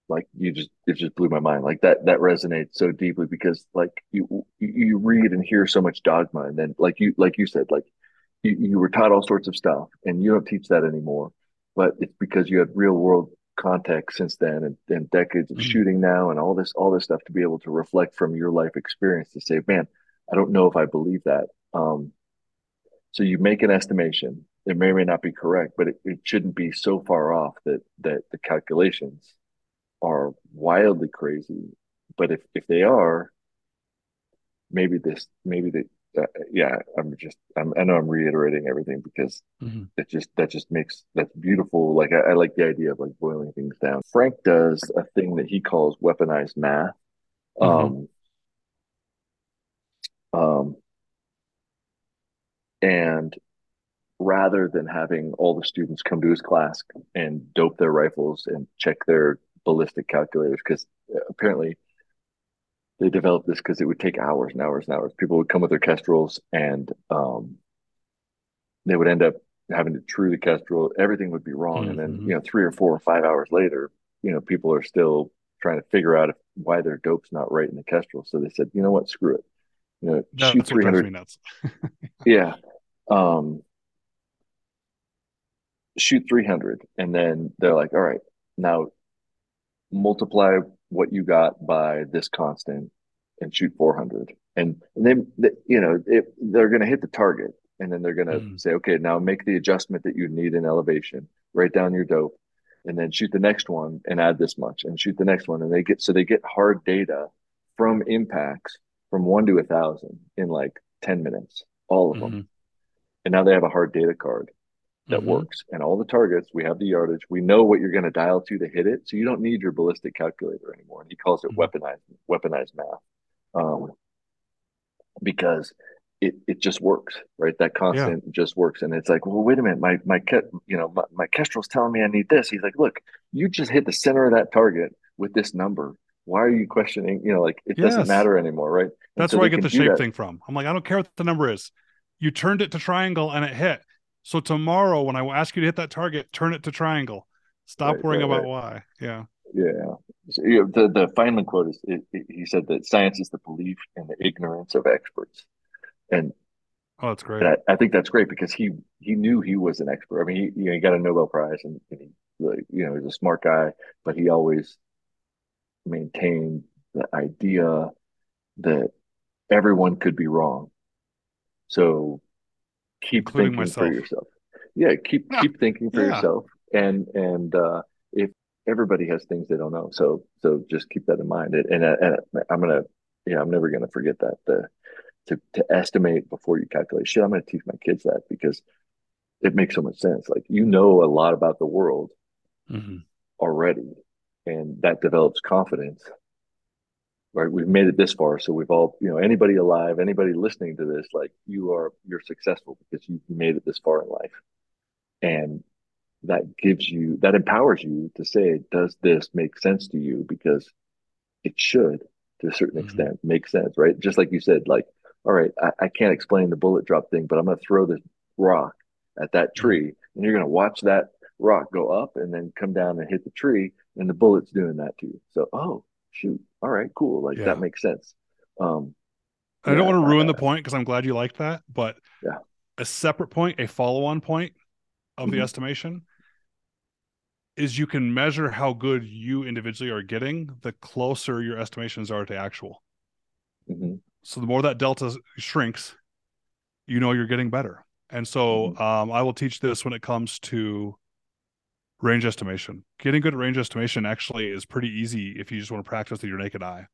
[SPEAKER 1] like you just it just blew my mind. Like that that resonates so deeply because like you you read and hear so much dogma and then like you like you said like you, you were taught all sorts of stuff and you don't teach that anymore but it's because you had real world context since then and, and decades of mm-hmm. shooting now and all this all this stuff to be able to reflect from your life experience to say man i don't know if i believe that. Um so you make an estimation. It may or may not be correct but it, it shouldn't be so far off that that the calculations are wildly crazy. But if if they are, maybe this maybe the uh, yeah i'm just I'm, i know i'm reiterating everything because mm-hmm. it just that just makes that's beautiful like I, I, like the idea of like boiling things down frank does a thing that he calls weaponized math mm-hmm. um um and rather than having all the students come to his class and dope their rifles and check their ballistic calculators because uh, apparently they developed this because it would take hours and hours and hours. People would come with their kestrels and um, they would end up having to true the kestrel. Everything would be wrong, mm-hmm. and then mm-hmm. you know three or four or five hours later, you know people are still trying to figure out if, why their dope's not right in the kestrel. So they said, you know what, screw it. You know, no, shoot three hundred. yeah. Um, shoot 300 and then they're like all right now multiply what you got by this constant and shoot 400 and, then you know it, they're going to hit the target and then they're going to mm. say okay now make the adjustment that you need in elevation. Write down your dope and then shoot the next one and add this much and shoot the next one. And they get so they get hard data from impacts from one to a thousand in like 10 minutes all of mm-hmm. them and now they have a hard data card that mm-hmm. works. And all the targets, we have the yardage. We know what you're going to dial to to hit it. So you don't need your ballistic calculator anymore. And he calls it mm-hmm. weaponized weaponized math, um, because it it just works, right? That constant yeah. just works. And it's like, well, wait a minute, my my you know my, my kestrel's telling me I need this. He's like, look, you just hit the center of that target with this number. Why are you questioning? You know, like it yes. doesn't matter anymore, right? And
[SPEAKER 2] That's so where I get the shape thing from. I'm like, I don't care what the number is. You turned it to triangle and it hit so tomorrow, when I ask you to hit that target, turn it to triangle. Stop right, worrying right, about right. why. Yeah.
[SPEAKER 1] Yeah. So, you know, the the Feynman quote is it, it, he said that science is the belief in the ignorance of experts, and
[SPEAKER 2] oh, that's great.
[SPEAKER 1] I, I, think that's great because he he knew he was an expert. I mean, he you know he got a Nobel Prize and, and he you know he's a smart guy, but he always maintained the idea that everyone could be wrong So keep
[SPEAKER 2] Including
[SPEAKER 1] thinking
[SPEAKER 2] myself.
[SPEAKER 1] for yourself. Yeah, keep
[SPEAKER 2] Yeah.
[SPEAKER 1] keep thinking for
[SPEAKER 2] Yeah.
[SPEAKER 1] yourself. And and uh, if everybody has things they don't know, so so just keep that in mind. And and, and I'm gonna yeah, I'm never gonna forget that. The to to estimate before you calculate. Shit, I'm gonna teach my kids that because it makes so much sense. Like you know a lot about the world
[SPEAKER 2] Mhm.
[SPEAKER 1] already, and that develops confidence. Right, we've made it this far, so we've all, you know, anybody alive, anybody listening to this, like you are, you're successful because you made it this far in life, and that gives you, that empowers you to say, does this make sense to you? Because it should, to a certain
[SPEAKER 2] Mhm.
[SPEAKER 1] extent, make sense, right? Just like you said, like, all right, I, I can't explain the bullet drop thing, but I'm going to throw this rock at that tree, and you're going to watch that rock go up and then come down and hit the tree, and the bullet's doing that to you. So, oh, shoot, all right, cool, like
[SPEAKER 2] Yeah.
[SPEAKER 1] that makes sense. Um,
[SPEAKER 2] I don't
[SPEAKER 1] yeah,
[SPEAKER 2] want to ruin
[SPEAKER 1] uh,
[SPEAKER 2] the point because I'm glad you liked that, but
[SPEAKER 1] Yeah.
[SPEAKER 2] a separate point, a follow-on point of the
[SPEAKER 1] Mhm.
[SPEAKER 2] estimation is you can measure how good you individually are getting the closer your estimations are to actual.
[SPEAKER 1] mhm,
[SPEAKER 2] So the more that delta shrinks, you know you're getting better. And so um, I will teach this when it comes to range estimation. Getting good at range estimation actually is pretty easy if you just want to practice with your naked eye.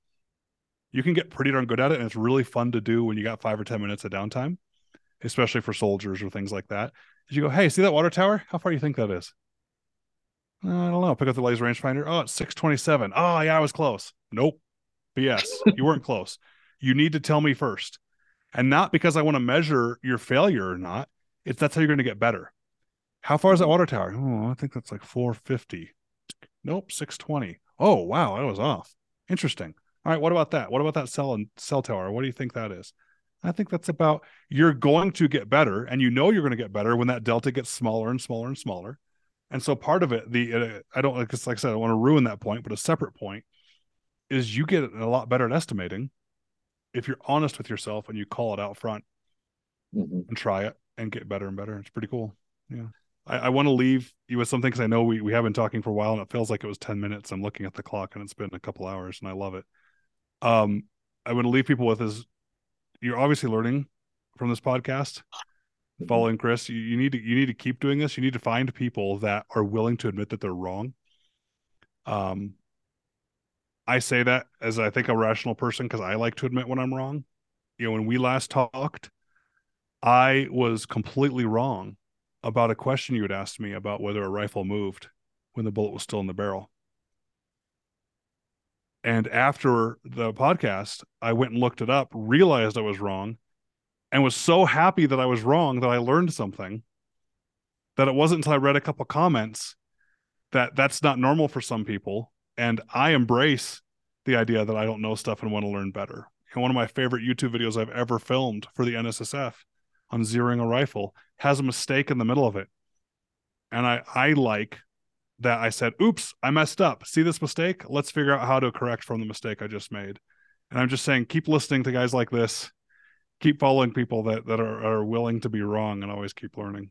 [SPEAKER 2] You can get pretty darn good at it, and it's really fun to do when you got five or ten minutes of downtime, especially for soldiers or things like that. You go, hey, see that water tower? How far do you think that is? "Uh, I don't know. Pick up the laser rangefinder. Oh, it's 627. Oh, yeah, I was close. Nope. BS. you weren't close. You need to tell me first. And not because I want to measure your failure or not. It's that's how you're going to get better. How far is that water tower? Oh, I think that's like 450. Nope, 620. Oh, wow, I was off. Interesting. All right, what about that? What about that cell and cell tower? What do you think that is? I think that's about you're going to get better, and you know you're going to get better when that delta gets smaller and smaller and smaller. And so part of it, the uh, I don't like it's like I said, I don't want to ruin that point, but a separate point is you get a lot better at estimating if you're honest with yourself and you call it out front
[SPEAKER 1] mhm.
[SPEAKER 2] and try it and get better and better. It's pretty cool. Yeah. I, I want to leave you with something because I know we, we have been talking for a while and it feels like it was 10 minutes. I'm looking at the clock and it's been a couple hours and I love it. Um, I want to leave people with is you're obviously learning from this podcast,
[SPEAKER 1] Mhm.
[SPEAKER 2] following Chris. You, you need to you need to keep doing this. You need to find people that are willing to admit that they're wrong. Um, I say that as I think a rational person because I like to admit when I'm wrong. You know, when we last talked, I was completely wrong about a question you had asked me about whether a rifle moved when the bullet was still in the barrel. And after the podcast, I went and looked it up, realized I was wrong, and was so happy that I was wrong that I learned something. That it wasn't until I read a couple comments that that's not normal for some people. And I embrace the idea that I don't know stuff and want to learn better. And one of my favorite YouTube videos I've ever filmed for the NSSF on zeroing a rifle has a mistake in the middle of it. And I, I like that I said, oops, I messed up. See this mistake? Let's figure out how to correct from the mistake I just made. And I'm just saying, keep listening to guys like this. Keep following people that, that are, are willing to be wrong and always keep learning.